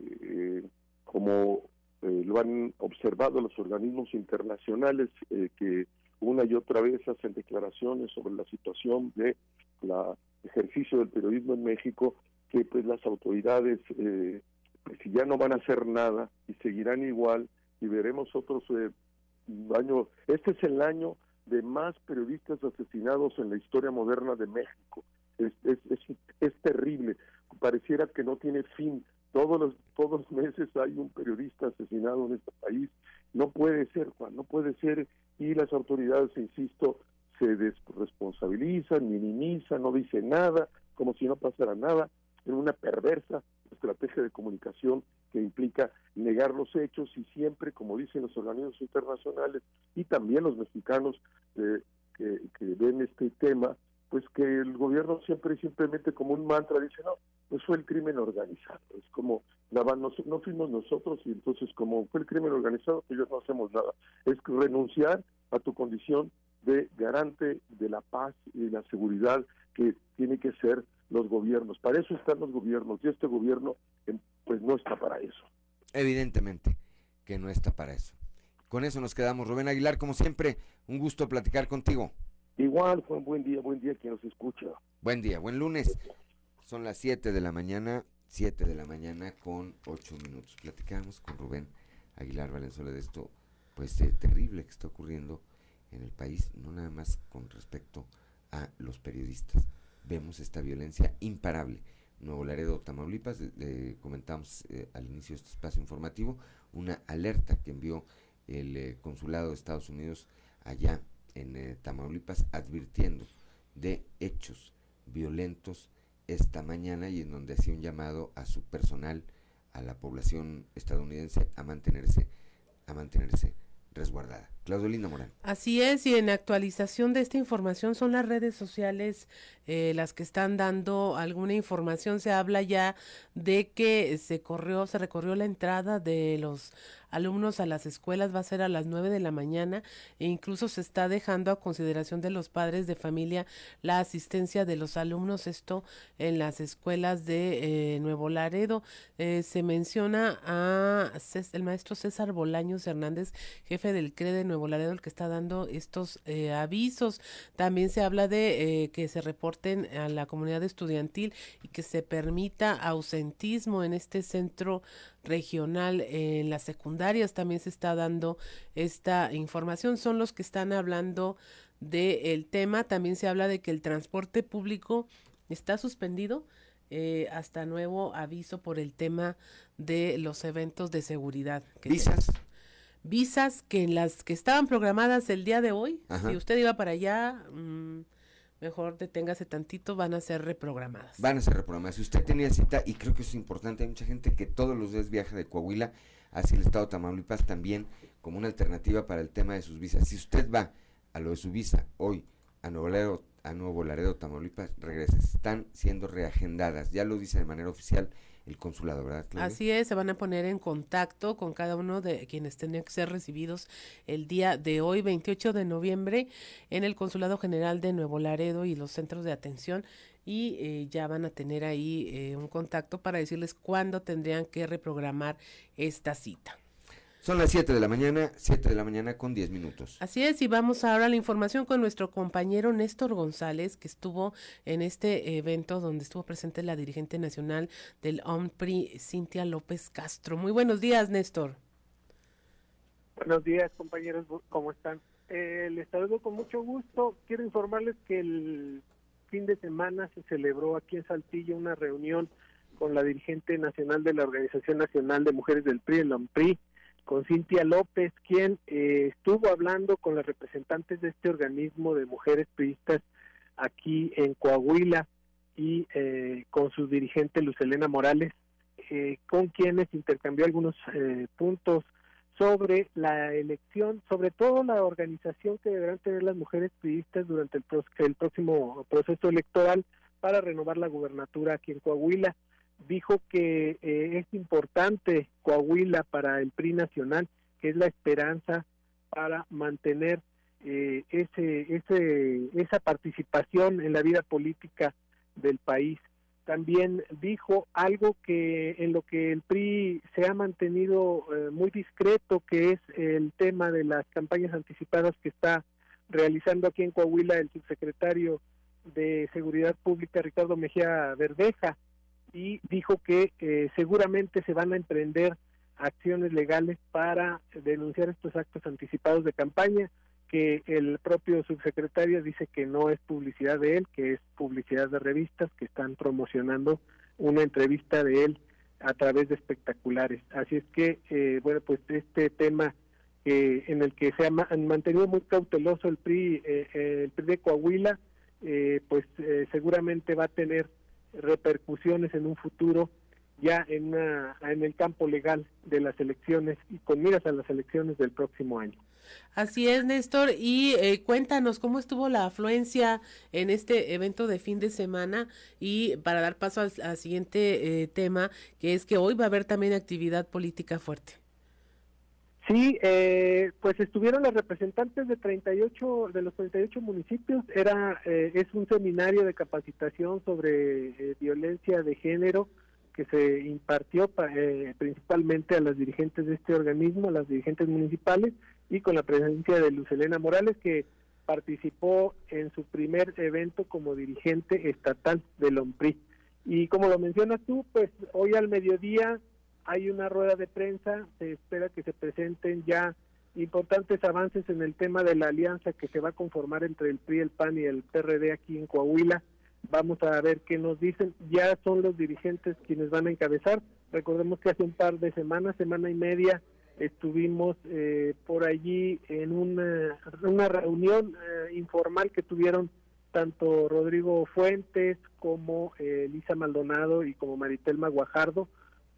eh, como eh, lo han observado los organismos internacionales eh, que una y otra vez hacen declaraciones sobre la situación de la ejercicio del periodismo en México, que pues las autoridades pues si ya no van a hacer nada y seguirán igual y veremos otros años. Este es el año de más periodistas asesinados en la historia moderna de México. Es, es, es, terrible. Pareciera que no tiene fin. Todos los, todos los meses hay un periodista asesinado en este país. No puede ser, Juan, no puede ser. Y las autoridades, insisto, se desresponsabilizan, minimizan, no dicen nada, como si no pasara nada, en una perversa estrategia de comunicación que implica negar los hechos y siempre, como dicen los organismos internacionales y también los mexicanos eh, que, que, ven este tema, pues que el gobierno siempre simplemente como un mantra dice, no, pues fue el crimen organizado, es como, no, no fuimos nosotros y entonces como fue el crimen organizado, ya no hacemos nada, es renunciar a tu condición de garante de la paz y la seguridad que tiene que ser los gobiernos. Para eso están los gobiernos y este gobierno em, pues no está para eso. Evidentemente que no está para eso. Con eso nos quedamos. Rubén Aguilar, como siempre, un gusto platicar contigo. Igual, fue un buen día, buen día quien nos escucha. Buen día, buen lunes. Son las 7 de la mañana, 7 de la mañana con 8 minutos. Platicamos con Rubén Aguilar Valenzuela de esto, pues eh, terrible que está ocurriendo en el país, no nada más con respecto a los periodistas. Vemos esta violencia imparable. Nuevo Laredo, Tamaulipas, le comentamos eh, al inicio de este espacio informativo, una alerta que envió el eh, Consulado de Estados Unidos allá en eh, Tamaulipas advirtiendo de hechos violentos esta mañana y en donde hacía un llamado a su personal, a la población estadounidense a mantenerse, a mantenerse resguardada. Claudio Morán. Así es, y en actualización de esta información son las redes sociales eh, las que están dando alguna información. Se habla ya de que se corrió, se recorrió la entrada de los alumnos a las escuelas va a ser a las 9 de la mañana e incluso se está dejando a consideración de los padres de familia la asistencia de los alumnos, esto en las escuelas de eh, Nuevo Laredo. Eh, se menciona a el maestro César Bolaños Hernández, jefe del CRE de Nuevo Laredo, el que está dando estos eh, avisos. También se habla de que se reporten a la comunidad estudiantil y que se permita ausentismo en este centro regional en las secundarias. También se está dando esta información. Son los que están hablando del tema. También se habla de que el transporte público está suspendido eh, hasta nuevo aviso por el tema de los eventos de seguridad visas visas que en las que estaban programadas el día de hoy si usted iba para allá mmm, mejor deténgase tantito, van a ser reprogramadas. Van a ser reprogramadas. Si usted tenía cita, y creo que es importante, hay mucha gente que todos los días viaja de Coahuila hacia el estado de Tamaulipas también como una alternativa para el tema de sus visas. Si usted va a lo de su visa hoy a Nuevo Laredo, a Nuevo Laredo, Tamaulipas, regrese. Están siendo reagendadas, ya lo dice de manera oficial el consulado, ¿verdad? Así es, se van a poner en contacto con cada uno de quienes tenían que ser recibidos el día de hoy, 28 de noviembre, en el Consulado General de Nuevo Laredo y los centros de atención y eh, ya van a tener ahí eh, un contacto para decirles cuándo tendrían que reprogramar esta cita. Son las 7 de la mañana, 7 de la mañana con 10 minutos. Así es, y vamos ahora a la información con nuestro compañero Néstor González, que estuvo en este evento donde estuvo presente la dirigente nacional del OMPRI, Cintia López Castro. Muy buenos días, Néstor. Buenos días, compañeros, ¿cómo están? Eh, les saludo con mucho gusto. Quiero informarles que el fin de semana se celebró aquí en Saltillo una reunión con la dirigente nacional de la Organización Nacional de Mujeres del PRI, el OMPRI, con Cintia López, quien eh, estuvo hablando con las representantes de este organismo de mujeres periodistas aquí en Coahuila y eh, con su dirigente Lucelena Morales, eh, con quienes intercambió algunos puntos sobre la elección, sobre todo la organización que deberán tener las mujeres periodistas durante el, el próximo proceso electoral para renovar la gubernatura aquí en Coahuila dijo que eh, es importante Coahuila para el PRI nacional, que es la esperanza para mantener eh, ese, ese, esa participación en la vida política del país. También dijo algo que en lo que el PRI se ha mantenido eh, muy discreto, que es el tema de las campañas anticipadas que está realizando aquí en Coahuila el subsecretario de Seguridad Pública, Ricardo Mejía Verdeja, y dijo que eh, seguramente se van a emprender acciones legales para denunciar estos actos anticipados de campaña que el propio subsecretario dice que no es publicidad de él, que es publicidad de revistas que están promocionando una entrevista de él a través de espectaculares. Así es que, eh, bueno, pues este tema eh, en el que se ha mantenido muy cauteloso el PRI, eh, el PRI de Coahuila, pues seguramente va a tener repercusiones en un futuro ya en, en el campo legal de las elecciones y con miras a las elecciones del próximo año. Así es, Néstor. Y eh, cuéntanos cómo estuvo la afluencia en este evento de fin de semana y para dar paso al, siguiente eh, tema, que es que hoy va a haber también actividad política fuerte. Sí, eh, pues estuvieron los representantes de 38 de los 38 municipios. Era es un seminario de capacitación sobre violencia de género que se impartió principalmente a las dirigentes de este organismo, a las dirigentes municipales y con la presencia de Luz Elena Morales, que participó en su primer evento como dirigente estatal del OMPRI. Y como lo mencionas tú, pues hoy al mediodía hay una rueda de prensa, se espera que se presenten ya importantes avances en el tema de la alianza que se va a conformar entre el PRI, el PAN y el PRD aquí en Coahuila. Vamos a ver qué nos dicen. Ya son los dirigentes quienes van a encabezar. Recordemos que hace un par de semanas, semana y media, estuvimos eh, por allí en una, reunión eh, informal que tuvieron tanto Rodrigo Fuentes como eh, Elisa Maldonado y como Maritelma Guajardo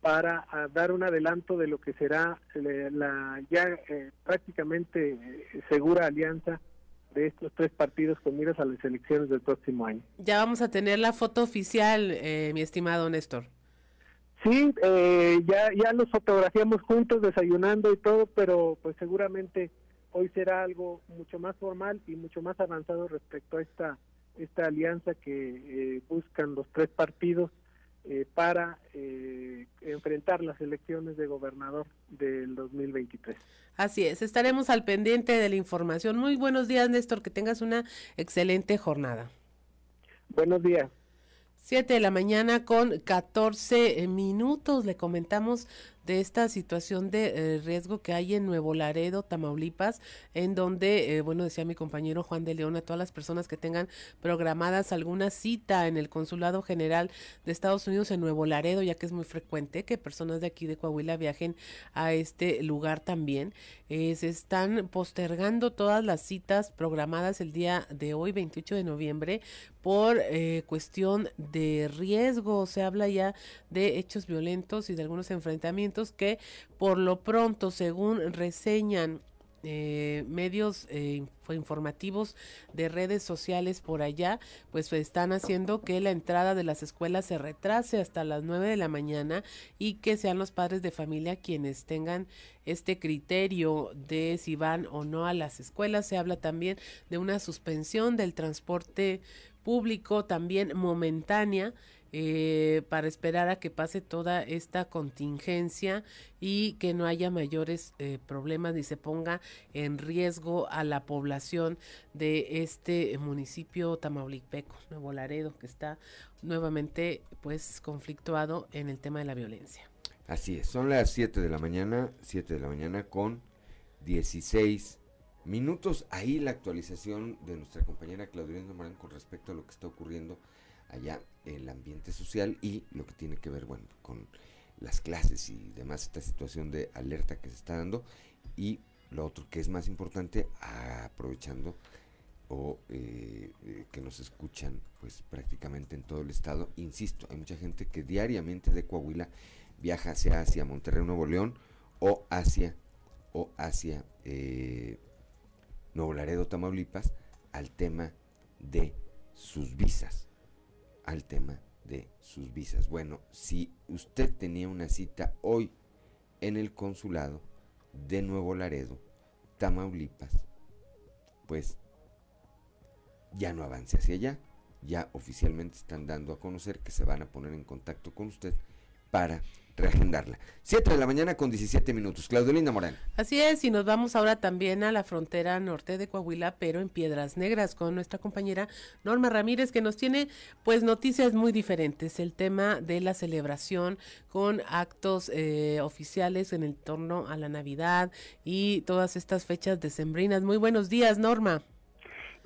para ah, dar un adelanto de lo que será la ya prácticamente segura alianza de estos tres partidos con miras a las elecciones del próximo año. Ya vamos a tener la foto oficial, mi estimado Néstor. Sí, eh, ya, ya nos fotografiamos juntos desayunando y todo, pero pues seguramente hoy será algo mucho más formal y mucho más avanzado respecto a esta, esta alianza que eh, buscan los tres partidos eh, para enfrentar las elecciones de gobernador del 2023. Así es, estaremos al pendiente de la información. Muy buenos días, Néstor, que tengas una excelente jornada. Buenos días. 7 de la mañana con 14 minutos. Le comentamos de esta situación de eh, riesgo que hay en Nuevo Laredo, Tamaulipas, en donde, eh, bueno, decía mi compañero Juan de León, a todas las personas que tengan programadas alguna cita en el Consulado General de Estados Unidos en Nuevo Laredo, ya que es muy frecuente que personas de aquí de Coahuila viajen a este lugar también, eh, se están postergando todas las citas programadas el día de hoy, 28 de noviembre, por cuestión de riesgo. Se habla ya de hechos violentos y de algunos enfrentamientos que por lo pronto, según reseñan eh, medios eh, informativos de redes sociales por allá, pues están haciendo que la entrada de las escuelas se retrase hasta las 9 de la mañana y que sean los padres de familia quienes tengan este criterio de si van o no a las escuelas. Se habla también de una suspensión del transporte público también momentánea eh, para esperar a que pase toda esta contingencia y que no haya mayores eh, problemas ni se ponga en riesgo a la población de este municipio tamaulipeco, Nuevo Laredo, que está nuevamente pues conflictuado en el tema de la violencia. Así es, son las 7 de la mañana, 7 de la mañana con 16 minutos. Ahí la actualización de nuestra compañera Claudia Morán con respecto a lo que está ocurriendo allá el ambiente social y lo que tiene que ver, bueno, con las clases y demás, esta situación de alerta que se está dando. Y lo otro que es más importante, aprovechando o eh, eh, que nos escuchan pues prácticamente en todo el estado, insisto, hay mucha gente que diariamente de Coahuila viaja hacia, hacia Monterrey, Nuevo León o hacia o hacia eh, Nuevo Laredo, Tamaulipas al tema de sus visas al tema de sus visas. Bueno, si usted tenía una cita hoy en el consulado de Nuevo Laredo, Tamaulipas, pues ya no avance hacia allá. Ya oficialmente están dando a conocer que se van a poner en contacto con usted para reagendarla. 7 de la mañana con 17 minutos. Claudelina Morán. Así es, y nos vamos ahora también a la frontera norte de Coahuila, pero en Piedras Negras, con nuestra compañera Norma Ramírez, que nos tiene pues noticias muy diferentes. El tema de la celebración con actos eh, oficiales en el torno a la Navidad y todas estas fechas decembrinas. Muy buenos días, Norma.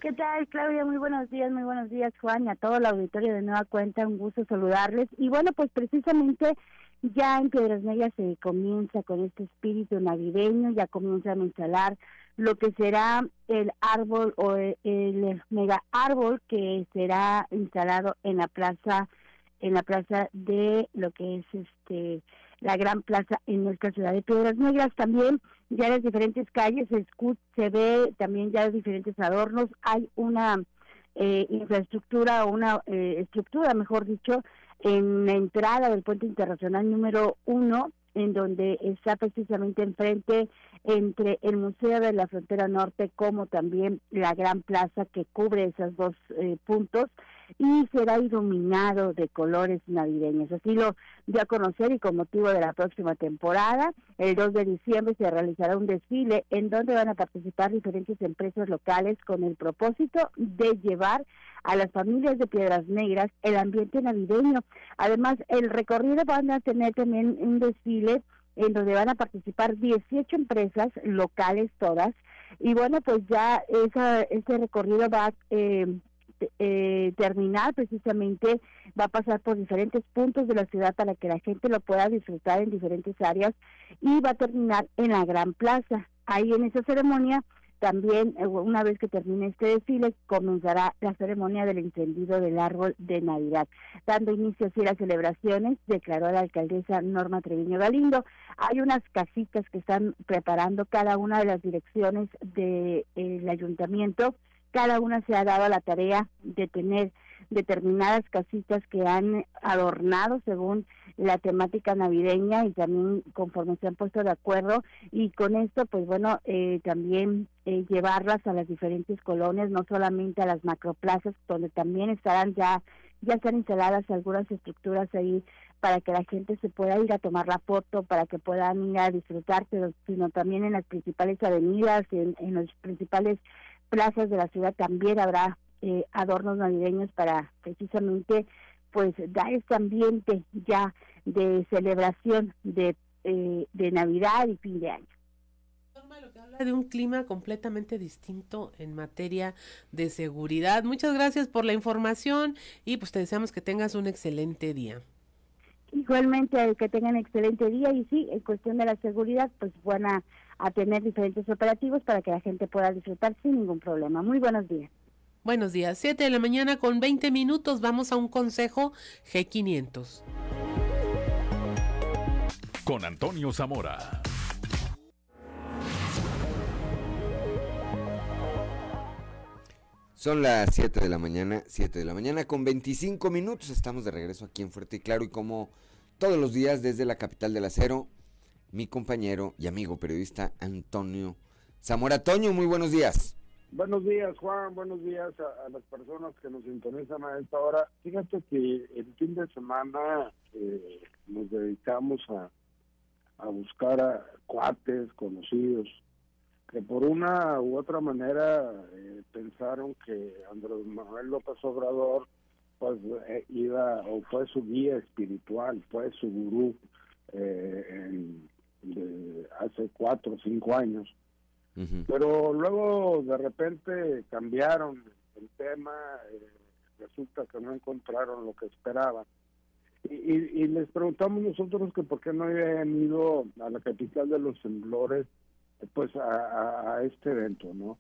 ¿Qué tal, Claudia? Muy buenos días, muy buenos días, Juan, y a todo el auditorio de Nueva Cuenta, un gusto saludarles. Y bueno, pues precisamente ya en Piedras Negras se comienza con este espíritu navideño, ya comienzan a instalar lo que será el árbol o el, mega árbol que será instalado en la plaza en la plaza de lo que es este la gran plaza en nuestra ciudad de Piedras Negras también ya en las diferentes calles se, se ve también ya diferentes adornos hay una eh, infraestructura o una eh, estructura mejor dicho en la entrada del puente internacional número uno, en donde está precisamente enfrente entre el Museo de la Frontera Norte como también la gran plaza que cubre esos dos eh, puntos y será iluminado de colores navideños. Así lo dio a conocer y con motivo de la próxima temporada, el 2 de diciembre se realizará un desfile en donde van a participar diferentes empresas locales con el propósito de llevar a las familias de Piedras Negras el ambiente navideño. Además, el recorrido van a tener también un desfile en donde van a participar 18 empresas locales todas. Y bueno, pues ya esa, ese recorrido va eh, eh, terminar precisamente, va a pasar por diferentes puntos de la ciudad para que la gente lo pueda disfrutar en diferentes áreas y va a terminar en la Gran Plaza. Ahí en esa ceremonia también, eh, una vez que termine este desfile, comenzará la ceremonia del encendido del árbol de Navidad. Dando inicio así a las celebraciones, declaró la alcaldesa Norma Treviño Galindo. Hay unas casitas que están preparando cada una de las direcciones del ayuntamiento. Cada una se ha dado la tarea de tener determinadas casitas que han adornado según la temática navideña y también conforme se han puesto de acuerdo. Y con esto pues bueno eh, también eh, llevarlas a las diferentes colonias no solamente a las macroplazas donde también estarán ya ya están instaladas algunas estructuras ahí para que la gente se pueda ir a tomar la foto, para que puedan ir a disfrutar, sino también en las principales avenidas, en, en las principales plazas de la ciudad también habrá eh, adornos navideños para precisamente pues dar este ambiente ya de celebración de, eh, de Navidad y fin de año habla de un clima completamente distinto en materia de seguridad. Muchas gracias por la información y pues te deseamos que tengas un excelente día. Igualmente que tengan excelente día y sí, en cuestión de la seguridad, pues van a, tener diferentes operativos para que la gente pueda disfrutar sin ningún problema. Muy buenos días. Buenos días, 7 de la mañana con 20 minutos. Vamos a un consejo G500. Con Antonio Zamora. Son las 7 de la mañana, 7 de la mañana con 25 minutos. Estamos de regreso aquí en Fuerte y Claro y como todos los días desde la capital del acero, mi compañero y amigo periodista Antonio Zamora. Toño, muy buenos días. Buenos días, Juan. Buenos días a, las personas que nos sintonizan a esta hora. Fíjate que el fin de semana eh, nos dedicamos a, buscar a cuates, conocidos, que por una u otra manera eh, pensaron que Andrés Manuel López Obrador pues eh, iba o fue su guía espiritual, fue su gurú de hace cuatro o cinco años pero luego de repente cambiaron el tema, eh, resulta que no encontraron lo que esperaban. Y, les preguntamos nosotros que por qué no habían ido a la capital de los temblores, pues a, este evento, ¿no?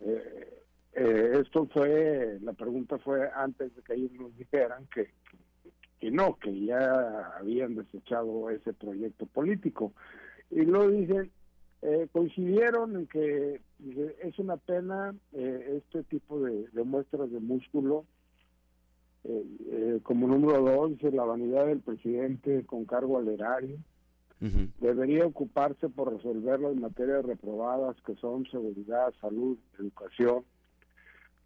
Eh, eh, esto fue, la pregunta fue antes de que ellos nos dijeran que, que no, que ya habían desechado ese proyecto político. Y lo dicen, eh, coincidieron en que es una pena eh, este tipo de, muestras de músculo. Eh, como número dos, la vanidad del presidente con cargo al erario. Debería ocuparse por resolver las materias reprobadas que son seguridad, salud, educación.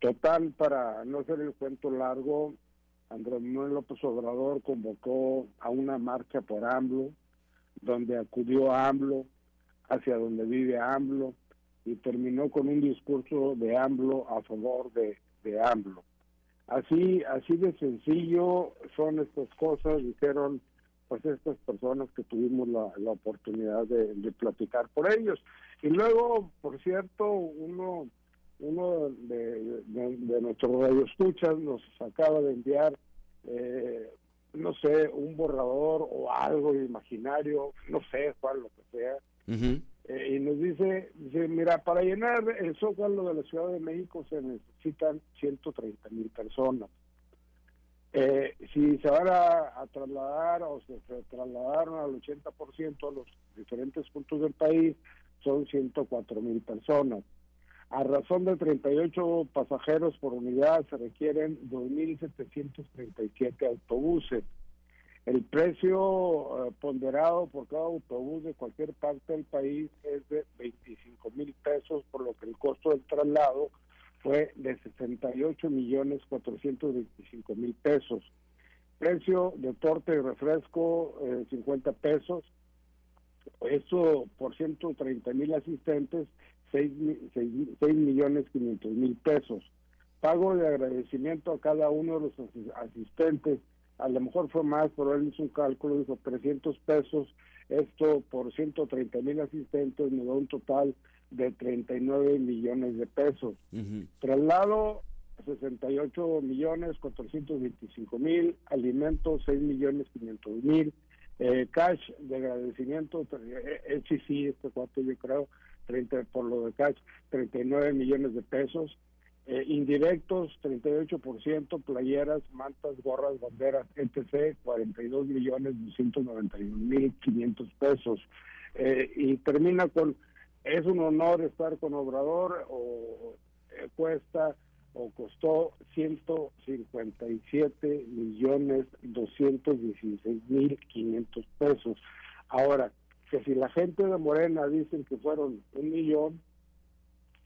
Total, para no hacer el cuento largo, Andrés Manuel López Obrador convocó a una marcha por AMLO, donde acudió AMLO, hacia donde vive AMLO, y terminó con un discurso de AMLO a favor de, de AMLO. Así, así de sencillo son estas cosas, dijeron pues estas personas que tuvimos la, la oportunidad de, de, platicar por ellos. Y luego, por cierto, uno, uno de, de, de nuestros radioescuchas nos acaba de enviar, eh, no sé, un borrador o algo imaginario, no sé cuál, lo que sea, eh, y nos dice, dice, mira, para llenar el zócalo de la Ciudad de México se necesitan 130 mil personas. Eh, si se van a, a, trasladar o se, se trasladaron al 80% a los diferentes puntos del país, son 104 mil personas. A razón de 38 pasajeros por unidad se requieren 2.737 autobuses. El precio uh, ponderado por cada autobús de cualquier parte del país es de 25 mil pesos, por lo que el costo del traslado fue de 68 millones 425 mil pesos. Precio de torta y refresco, eh, 50 pesos. Esto por 130 mil asistentes, 6, 6, 6 millones 500 mil pesos. Pago de agradecimiento a cada uno de los asistentes, a lo mejor fue más, pero él hizo un cálculo, dijo 300 pesos, esto por 130 mil asistentes me da un total de 39 millones de pesos. Uh -huh. Traslado 68 millones 425 mil, alimentos 6 millones 500 mil, eh, cash de agradecimiento, eh, sí, sí, este cuarto yo creo, 30 por lo de cash, 39 millones de pesos, eh, indirectos 38%, playeras, mantas, gorras, banderas, etc., 42 millones 291 mil 500 pesos. Eh, y termina con, es un honor estar con Obrador, o eh, cuesta o costó 157 millones 216 mil 500 pesos. Ahora, que si la gente de Morena dicen que fueron un millón,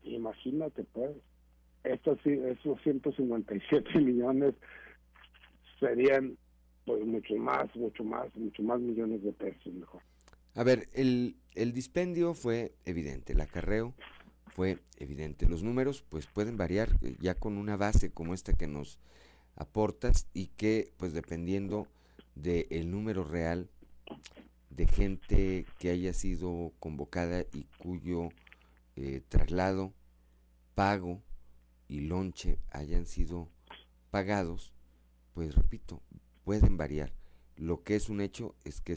imagínate pues, estos, esos 157 millones serían pues mucho más, mucho más, mucho más millones de pesos mejor. A ver, el, el dispendio fue evidente, el acarreo fue evidente. Los números pues pueden variar ya con una base como esta que nos aportas y que pues dependiendo del de número real de gente que haya sido convocada y cuyo eh, traslado, pago y lonche hayan sido pagados, pues repito, pueden variar. Lo que es un hecho es que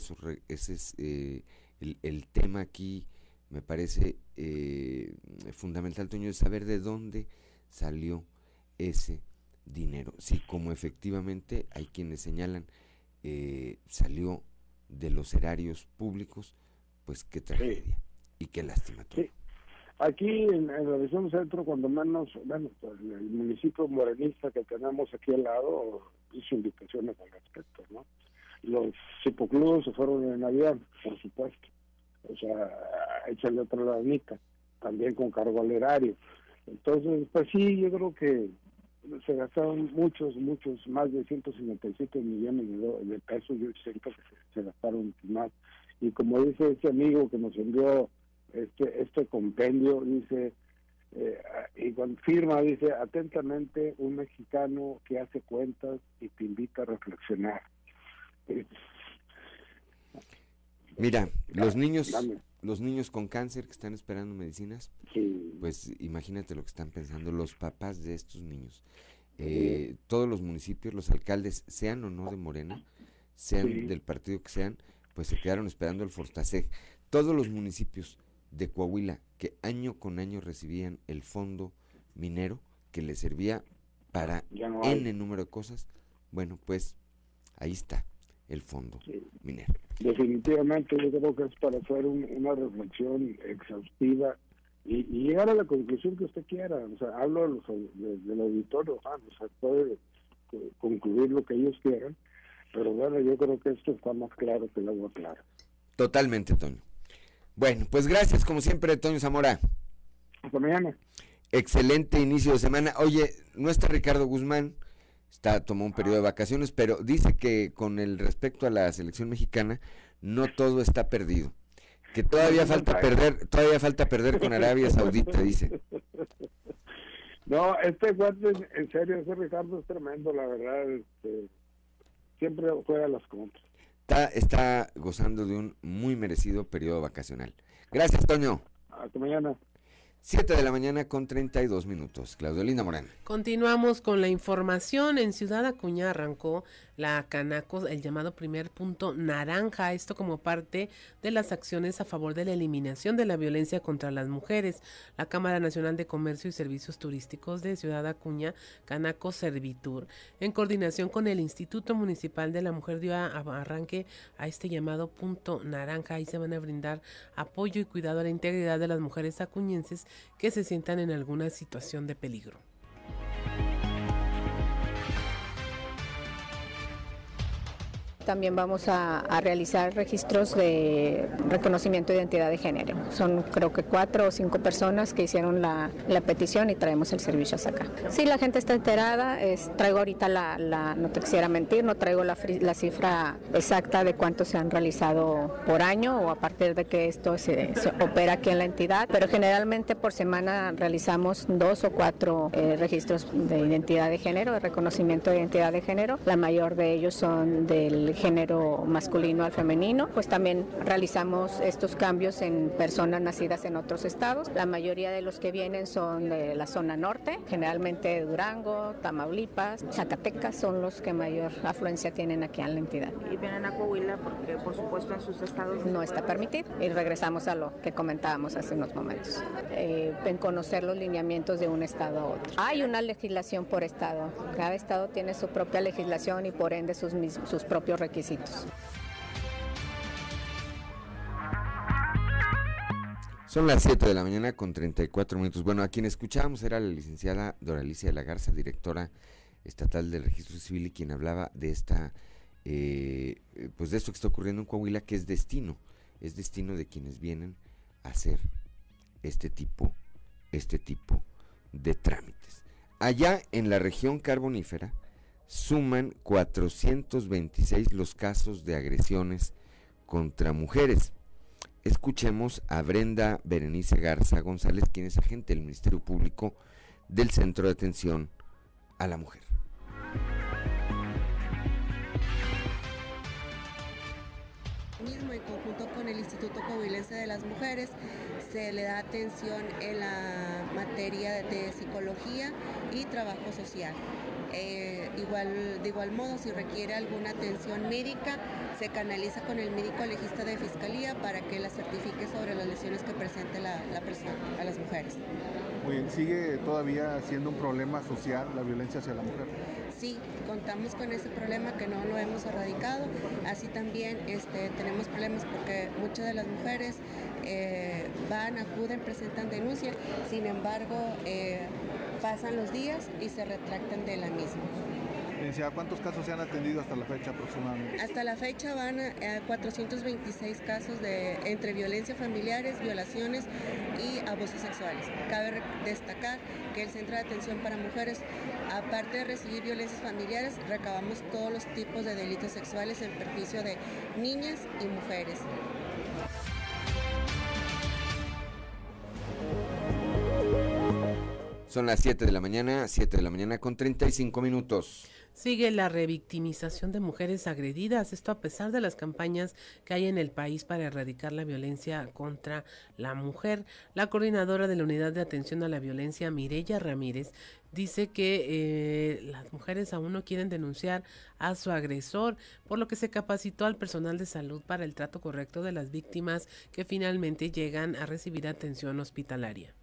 ese es eh, el, tema aquí, me parece eh, fundamental, Toño, de saber de dónde salió ese dinero. Si como efectivamente hay quienes señalan salió de los erarios públicos, pues qué tragedia sí. y qué lástima todo. Sí. Aquí en, en, la región centro, cuando menos, bueno, pues el municipio morenista que tenemos aquí al lado hizo invitaciones al respecto, ¿no? Los cipocludos se fueron en avión, por supuesto. O sea, échale otra lanita, también con cargo al erario. Entonces, pues sí, yo creo que se gastaron muchos, muchos, más de 157 millones de, de pesos, yo siento que se, gastaron más. Y como dice este amigo que nos envió este este compendio dice eh, y confirma dice atentamente un mexicano que hace cuentas y te invita a reflexionar mira los niños dame. Los niños con cáncer que están esperando medicinas sí. pues imagínate lo que están pensando los papás de estos niños eh, sí. todos los municipios los alcaldes sean o no de Morena sean sí. del partido que sean pues se quedaron esperando el Fortaseg todos los municipios de Coahuila que año con año recibían el fondo minero que les servía para no N número de cosas, bueno, pues ahí está el fondo sí. minero. Definitivamente yo creo que es para hacer un, una reflexión exhaustiva y, y, llegar a la conclusión que usted quiera. O sea, hablo de los, de, del auditorio, ah, o sea, puede concluir lo que ellos quieran, pero bueno, yo creo que esto está más claro que el agua clara. Totalmente, Toño. Bueno, pues gracias como siempre, Toño Zamora. Hasta mañana. Excelente inicio de semana. Oye, no está Ricardo Guzmán, está tomó un periodo de vacaciones, pero dice que con el respecto a la selección mexicana no todo está perdido, que todavía falta perder, todavía falta perder con Arabia Saudita, dice. No, este guante, en serio, ese Ricardo es tremendo, la verdad, este, siempre juega las contras. Está, está gozando de un muy merecido periodo vacacional. Gracias, Toño. Hasta mañana. 7 de la mañana con 32 minutos. Claudio Linda Morán. Continuamos con la información. En Ciudad Acuña arrancó la Canaco, el llamado primer punto naranja, esto como parte de las acciones a favor de la eliminación de la violencia contra las mujeres. La Cámara Nacional de Comercio y Servicios Turísticos de Ciudad Acuña, Canaco Servitur, en coordinación con el Instituto Municipal de la Mujer dio arranque a este llamado punto naranja. Ahí se van a brindar apoyo y cuidado a la integridad de las mujeres acuñenses que se sientan en alguna situación de peligro. También vamos a, realizar registros de reconocimiento de identidad de género. Son creo que cuatro o cinco personas que hicieron la, petición y traemos el servicio hasta acá. Sí, la gente está enterada. Traigo ahorita la, no te quisiera mentir, no traigo la, cifra exacta de cuántos se han realizado por año o a partir de que esto se, opera aquí en la entidad, pero generalmente por semana realizamos dos o cuatro eh, registros de identidad de género, de reconocimiento de identidad de género. La mayor de ellos son del género masculino al femenino, pues también realizamos estos cambios en personas nacidas en otros estados. La mayoría de los que vienen son de la zona norte, generalmente Durango, Tamaulipas, Zacatecas son los que mayor afluencia tienen aquí en la entidad. Y vienen a Coahuila porque por supuesto en sus estados no está permitido. Y regresamos a lo que comentábamos hace unos momentos, eh, en conocer los lineamientos de un estado a otro. Hay una legislación por estado, cada estado tiene su propia legislación y por ende sus, sus propios requisitos. Son las 7 de la mañana con 34 minutos. Bueno, a quien escuchábamos era la licenciada Doralicia de la Garza, directora estatal del Registro Civil y quien hablaba de esta, eh, pues de esto que está ocurriendo en Coahuila, que es destino, es destino de quienes vienen a hacer este tipo, este tipo de trámites. Allá en la región carbonífera, suman 426 los casos de agresiones contra mujeres. Escuchemos a Brenda Berenice Garza González, quien es agente del Ministerio Público del Centro de Atención a la Mujer. El Instituto Coahuilense de las Mujeres se le da atención en la materia de psicología y trabajo social. Eh, igual, de igual modo, si requiere alguna atención médica, se canaliza con el médico legista de fiscalía para que la certifique sobre las lesiones que presente la, persona a las mujeres. ¿sigue todavía siendo un problema social la violencia hacia la mujer? Sí, contamos con ese problema que no lo hemos erradicado. Así también este, tenemos problemas porque muchas de las mujeres eh, van, acuden, presentan denuncia, sin embargo, eh, pasan los días y se retractan de la misma. ¿cuántos casos se han atendido hasta la fecha aproximadamente? Hasta la fecha van a, 426 casos de entre violencia familiares, violaciones y abusos sexuales. Cabe destacar el Centro de Atención para Mujeres, aparte de recibir violencias familiares, recabamos todos los tipos de delitos sexuales en perjuicio de niñas y mujeres. Son las 7 de la mañana, 7 de la mañana con 35 minutos. Sigue la revictimización de mujeres agredidas, esto a pesar de las campañas que hay en el país para erradicar la violencia contra la mujer. La coordinadora de la Unidad de Atención a la Violencia, Mirella Ramírez, dice que eh, las mujeres aún no quieren denunciar a su agresor, por lo que se capacitó al personal de salud para el trato correcto de las víctimas que finalmente llegan a recibir atención hospitalaria.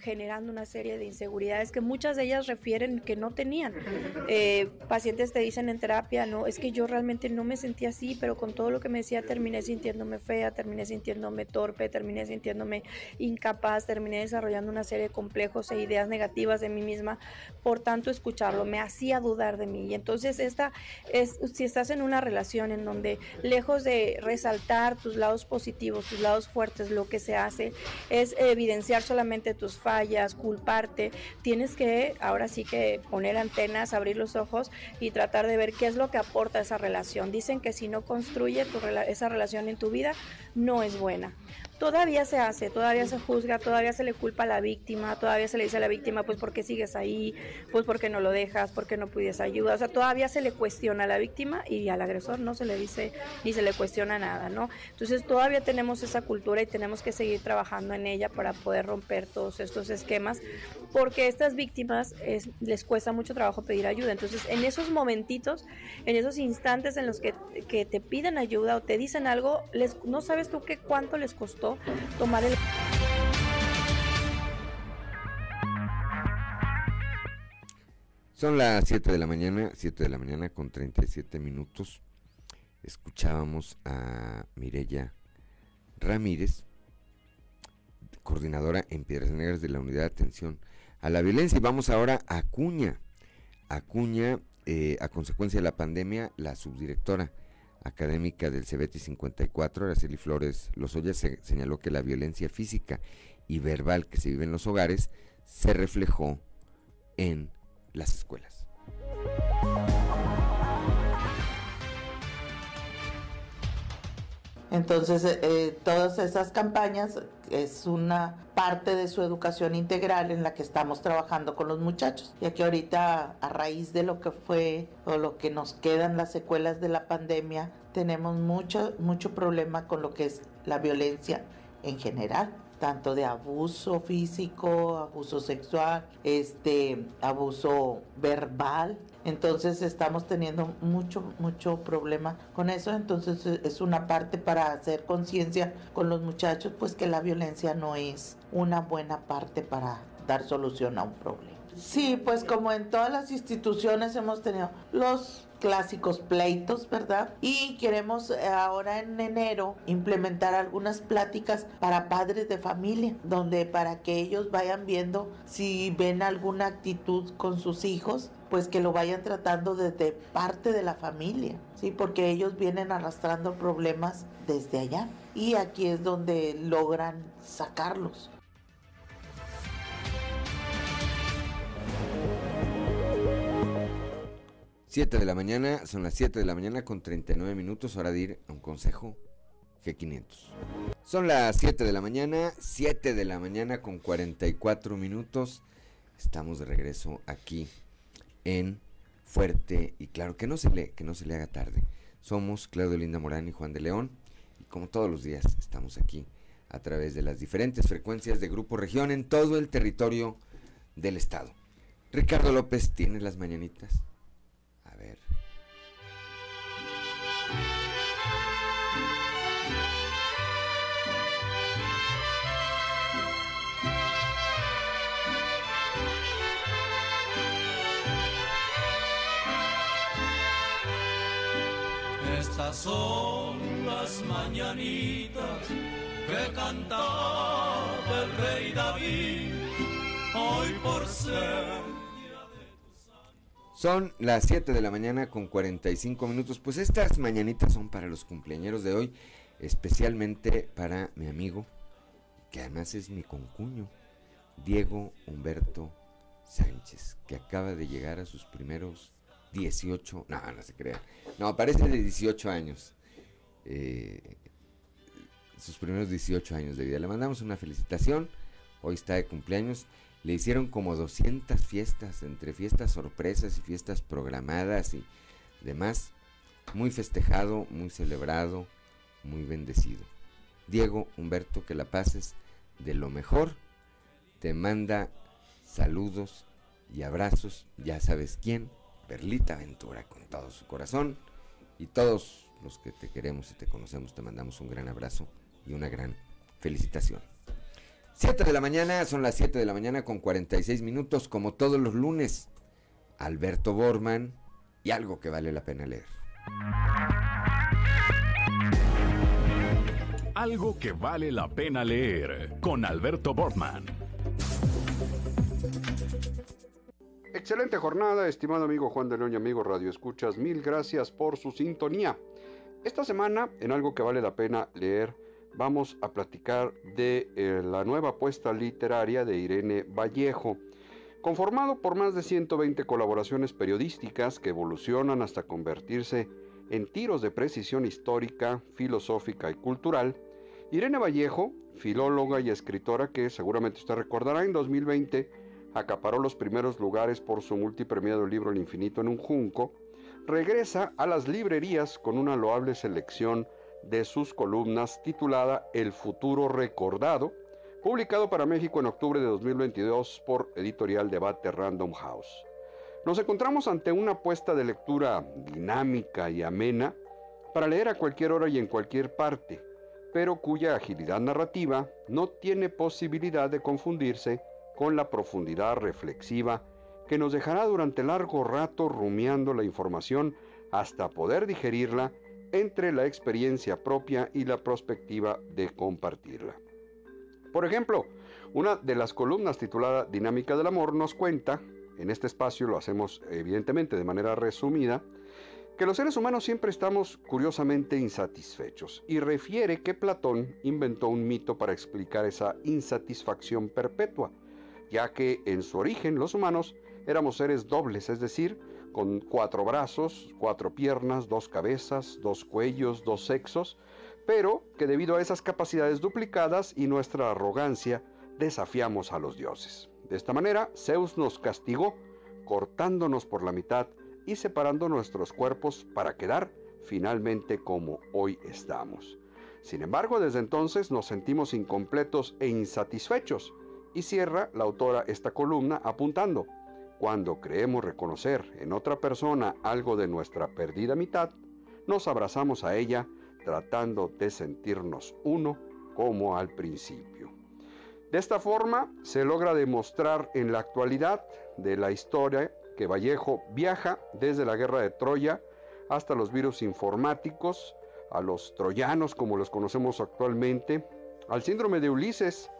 Generando una serie de inseguridades que muchas de ellas refieren que no tenían. Eh, pacientes te dicen en terapia, no, es que yo realmente no me sentía así, pero con todo lo que me decía terminé sintiéndome fea, terminé sintiéndome torpe, terminé sintiéndome incapaz, terminé desarrollando una serie de complejos e ideas negativas de mí misma, por tanto escucharlo me hacía dudar de mí. Y entonces esta es, si estás en una relación en donde lejos de resaltar tus lados positivos, tus lados fuertes, lo que se hace es evidenciar solamente tus fallas, culparte. Tienes que ahora sí que poner antenas, abrir los ojos y tratar de ver qué es lo que aporta esa relación. Dicen que si no construye tu esa relación en tu vida, no es buena. Todavía se hace, todavía se juzga, todavía se le culpa a la víctima, todavía se le dice a la víctima, pues porque sigues ahí, pues porque no lo dejas, porque no pides ayuda. O sea, todavía se le cuestiona a la víctima y al agresor no se le dice ni se le cuestiona nada, ¿no? Entonces todavía tenemos esa cultura y tenemos que seguir trabajando en ella para poder romper todos estos esquemas, porque a estas víctimas es- les cuesta mucho trabajo pedir ayuda. Entonces, en esos momentitos, en esos instantes en los que, que te piden ayuda o te dicen algo, les, no sabes tú qué cuánto les costó tomar el... Son las 7 de la mañana, 7 de la mañana con 37 minutos. Escuchábamos a Mirella Ramírez, coordinadora en Piedras Negras de la Unidad de Atención a la Violencia. Y vamos ahora a Acuña. Acuña, eh, a consecuencia de la pandemia, la subdirectora académica del CBT 54, Araceli Flores Lozoya, se señaló que la violencia física y verbal que se vive en los hogares se reflejó en las escuelas. Entonces, eh, todas esas campañas es una parte de su educación integral en la que estamos trabajando con los muchachos, ya que ahorita a raíz de lo que fue o lo que nos quedan las secuelas de la pandemia, tenemos mucho, mucho problema con lo que es la violencia en general tanto de abuso físico, abuso sexual, este abuso verbal. Entonces estamos teniendo mucho, mucho problema con eso. Entonces eh, es una parte para hacer conciencia con los muchachos, pues que la violencia no es una buena parte para dar solución a un problema. Sí, pues como en todas las instituciones hemos tenido los clásicos pleitos, ¿verdad? Y queremos eh, ahora en enero implementar algunas pláticas para padres de familia, donde para que ellos vayan viendo si ven alguna actitud con sus hijos, pues que lo vayan tratando desde parte de la familia, ¿sí? Porque ellos vienen arrastrando problemas desde allá y aquí es donde logran sacarlos. 7 de la mañana, son las 7 de la mañana con 39 minutos, hora de ir a un consejo G500. Son las 7 de la mañana, 7 de la mañana con 44 minutos. Estamos de regreso aquí en Fuerte y claro, que no se le, que no se le haga tarde. Somos Claudio Linda Morán y Juan de León y como todos los días estamos aquí a través de las diferentes frecuencias de Grupo Región en todo el territorio del estado. Ricardo López tiene las mañanitas. Estas son las mañanitas que cantaba el rey David, hoy por ser Son las 7 de la mañana con 45 minutos. Pues estas mañanitas son para los cumpleañeros de hoy, especialmente para mi amigo, que además es mi concuño, Diego Humberto Sánchez, que acaba de llegar a sus primeros 18, no, no se crea, no, parece de 18 años. eh, sus primeros 18 años de vida. Le mandamos una felicitación. Hoy está de cumpleaños. Le hicieron como 200 fiestas, entre fiestas sorpresas y fiestas programadas y demás. Muy festejado, muy celebrado, muy bendecido. Diego Humberto, que la pases de lo mejor. Te manda saludos y abrazos. Ya sabes quién. Perlita Ventura, con todo su corazón. Y todos los que te queremos y te conocemos, te mandamos un gran abrazo y una gran felicitación. 7 de la mañana, son las 7 de la mañana con 46 minutos, como todos los lunes. Alberto Borman y algo que vale la pena leer. Algo que vale la pena leer con Alberto Bortman. Excelente jornada, estimado amigo Juan de León y amigo Radio Escuchas. Mil gracias por su sintonía. Esta semana, en algo que vale la pena leer, vamos a platicar de eh, la nueva apuesta literaria de Irene Vallejo, conformado por más de 120 colaboraciones periodísticas que evolucionan hasta convertirse en tiros de precisión histórica, filosófica y cultural. Irene Vallejo, filóloga y escritora que seguramente usted recordará en 2020 acaparó los primeros lugares por su multipremiado libro El infinito en un junco, regresa a las librerías con una loable selección de sus columnas titulada El futuro recordado, publicado para México en octubre de 2022 por Editorial Debate Random House. Nos encontramos ante una apuesta de lectura dinámica y amena para leer a cualquier hora y en cualquier parte, pero cuya agilidad narrativa no tiene posibilidad de confundirse con la profundidad reflexiva que nos dejará durante largo rato rumiando la información hasta poder digerirla entre la experiencia propia y la perspectiva de compartirla. Por ejemplo, una de las columnas titulada Dinámica del Amor nos cuenta, en este espacio lo hacemos evidentemente de manera resumida, que los seres humanos siempre estamos curiosamente insatisfechos y refiere que Platón inventó un mito para explicar esa insatisfacción perpetua, ya que en su origen los humanos éramos seres dobles, es decir, con cuatro brazos, cuatro piernas, dos cabezas, dos cuellos, dos sexos, pero que debido a esas capacidades duplicadas y nuestra arrogancia desafiamos a los dioses. De esta manera, Zeus nos castigó, cortándonos por la mitad y separando nuestros cuerpos para quedar finalmente como hoy estamos. Sin embargo, desde entonces nos sentimos incompletos e insatisfechos, y cierra la autora esta columna apuntando, cuando creemos reconocer en otra persona algo de nuestra perdida mitad, nos abrazamos a ella tratando de sentirnos uno como al principio. De esta forma se logra demostrar en la actualidad de la historia que Vallejo viaja desde la guerra de Troya hasta los virus informáticos, a los troyanos como los conocemos actualmente, al síndrome de Ulises,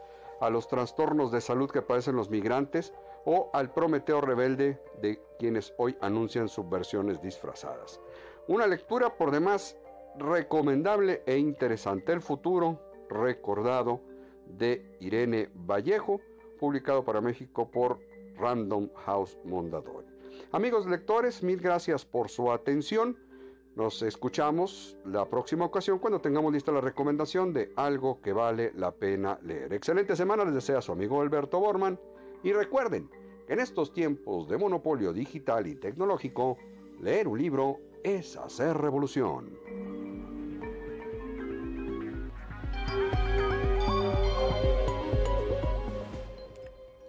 a los trastornos de salud que padecen los migrantes o al Prometeo rebelde de quienes hoy anuncian subversiones disfrazadas. Una lectura por demás recomendable e interesante. El futuro recordado de Irene Vallejo, publicado para México por Random House Mondadori. Amigos lectores, mil gracias por su atención. Nos escuchamos la próxima ocasión cuando tengamos lista la recomendación de algo que vale la pena leer. Excelente semana les desea su amigo Alberto Borman y recuerden en estos tiempos de monopolio digital y tecnológico, leer un libro es hacer revolución.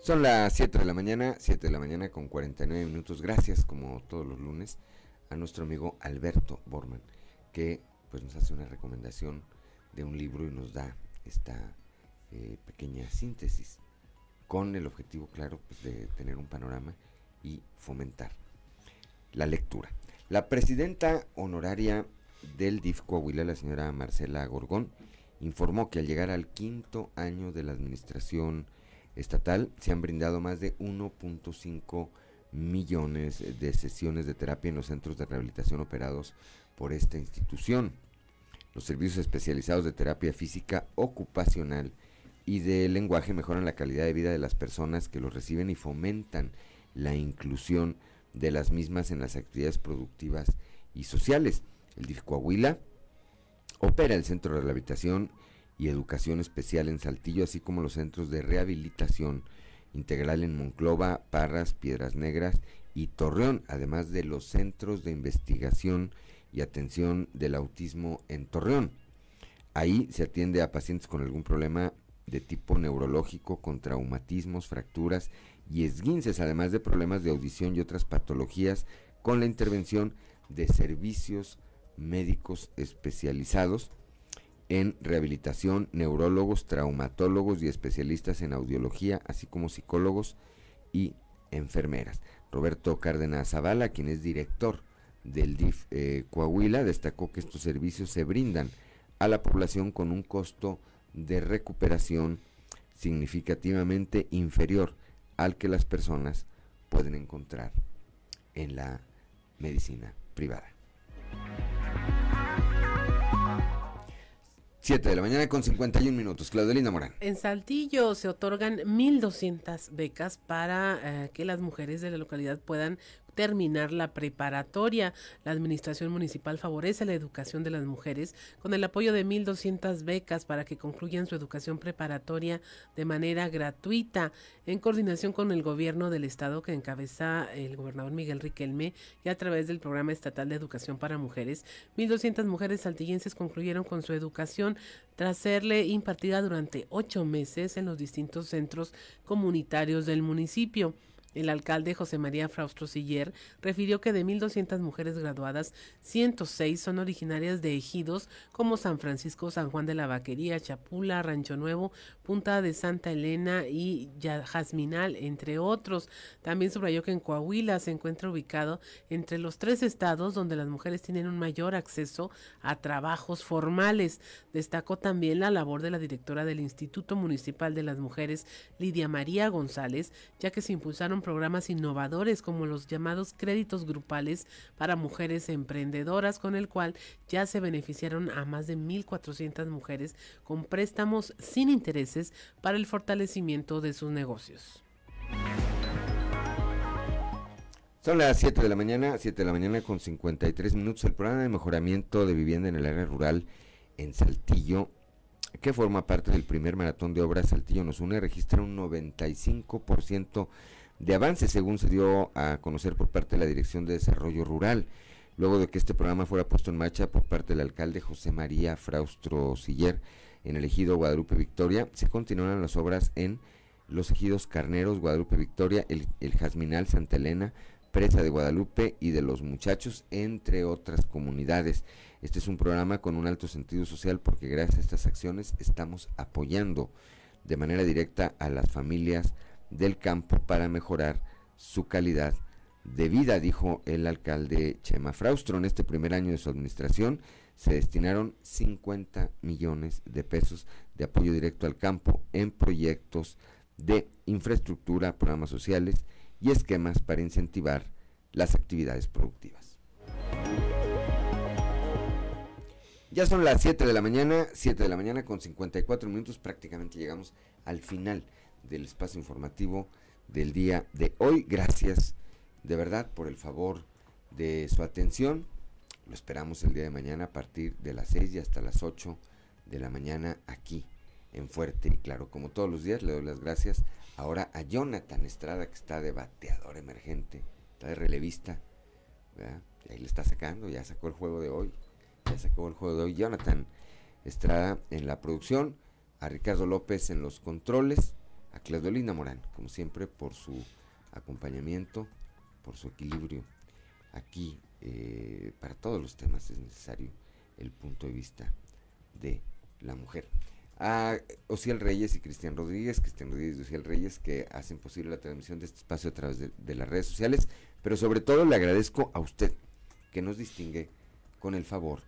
Son las 7 de la mañana, 7 de la mañana con 49 minutos. Gracias, como todos los lunes, a nuestro amigo Alberto Borman, que pues nos hace una recomendación de un libro y nos da esta eh, pequeña síntesis con el objetivo claro pues, de tener un panorama y fomentar la lectura. La presidenta honoraria del DIF Coahuila, la señora Marcela Gorgón, informó que al llegar al quinto año de la administración estatal se han brindado más de 1.5 millones de sesiones de terapia en los centros de rehabilitación operados por esta institución. Los servicios especializados de terapia física ocupacional y de lenguaje mejoran la calidad de vida de las personas que los reciben y fomentan la inclusión de las mismas en las actividades productivas y sociales. El DIF Coahuila opera el Centro de Rehabilitación y Educación Especial en Saltillo, así como los centros de rehabilitación integral en Monclova, Parras, Piedras Negras y Torreón, además de los centros de investigación y atención del autismo en Torreón. Ahí se atiende a pacientes con algún problema de tipo neurológico con traumatismos, fracturas y esguinces, además de problemas de audición y otras patologías, con la intervención de servicios médicos especializados en rehabilitación, neurólogos, traumatólogos y especialistas en audiología, así como psicólogos y enfermeras. Roberto Cárdenas Zavala, quien es director del DIF eh, Coahuila, destacó que estos servicios se brindan a la población con un costo de recuperación significativamente inferior al que las personas pueden encontrar en la medicina privada. 7 de la mañana con 51 minutos. Claudelina Morán. En Saltillo se otorgan 1.200 becas para eh, que las mujeres de la localidad puedan terminar la preparatoria. La administración municipal favorece la educación de las mujeres con el apoyo de 1.200 becas para que concluyan su educación preparatoria de manera gratuita, en coordinación con el gobierno del estado que encabeza el gobernador Miguel Riquelme y a través del programa estatal de educación para mujeres. 1.200 mujeres saltillenses concluyeron con su educación tras serle impartida durante ocho meses en los distintos centros comunitarios del municipio. El alcalde José María Fraustro Siller refirió que de 1.200 mujeres graduadas, 106 son originarias de ejidos como San Francisco, San Juan de la Vaquería, Chapula, Rancho Nuevo, Punta de Santa Elena y Jazminal, entre otros. También subrayó que en Coahuila se encuentra ubicado entre los tres estados donde las mujeres tienen un mayor acceso a trabajos formales. Destacó también la labor de la directora del Instituto Municipal de las Mujeres, Lidia María González, ya que se impulsaron programas innovadores como los llamados créditos grupales para mujeres emprendedoras, con el cual ya se beneficiaron a más de 1.400 mujeres con préstamos sin intereses para el fortalecimiento de sus negocios. Son las 7 de la mañana, 7 de la mañana con 53 minutos. El programa de mejoramiento de vivienda en el área rural en Saltillo, que forma parte del primer maratón de obras Saltillo nos une, registra un 95% de avance, según se dio a conocer por parte de la Dirección de Desarrollo Rural, luego de que este programa fuera puesto en marcha por parte del alcalde José María Fraustro Siller en el ejido Guadalupe Victoria, se continuaron las obras en los ejidos Carneros, Guadalupe Victoria, el, el Jazminal Santa Elena, Presa de Guadalupe y de los Muchachos, entre otras comunidades. Este es un programa con un alto sentido social porque gracias a estas acciones estamos apoyando de manera directa a las familias del campo para mejorar su calidad de vida, dijo el alcalde Chema Fraustro. En este primer año de su administración se destinaron 50 millones de pesos de apoyo directo al campo en proyectos de infraestructura, programas sociales y esquemas para incentivar las actividades productivas. Ya son las 7 de la mañana, 7 de la mañana con 54 minutos, prácticamente llegamos al final del espacio informativo del día de hoy. Gracias de verdad por el favor de su atención. Lo esperamos el día de mañana a partir de las 6 y hasta las 8 de la mañana aquí en Fuerte y Claro. Como todos los días le doy las gracias ahora a Jonathan Estrada que está de bateador emergente, está de relevista. Y ahí le está sacando, ya sacó el juego de hoy. Ya sacó el juego de hoy. Jonathan Estrada en la producción, a Ricardo López en los controles a Claudolina Morán, como siempre, por su acompañamiento, por su equilibrio. Aquí, eh, para todos los temas es necesario el punto de vista de la mujer. A Ociel Reyes y Cristian Rodríguez, Cristian Rodríguez y Ociel Reyes, que hacen posible la transmisión de este espacio a través de, de las redes sociales, pero sobre todo le agradezco a usted que nos distingue con el favor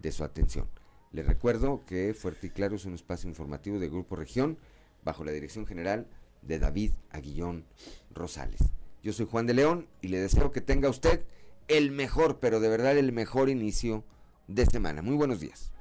de su atención. Le recuerdo que Fuerte y Claro es un espacio informativo de Grupo Región bajo la dirección general de David Aguillón Rosales. Yo soy Juan de León y le deseo que tenga usted el mejor, pero de verdad el mejor inicio de semana. Muy buenos días.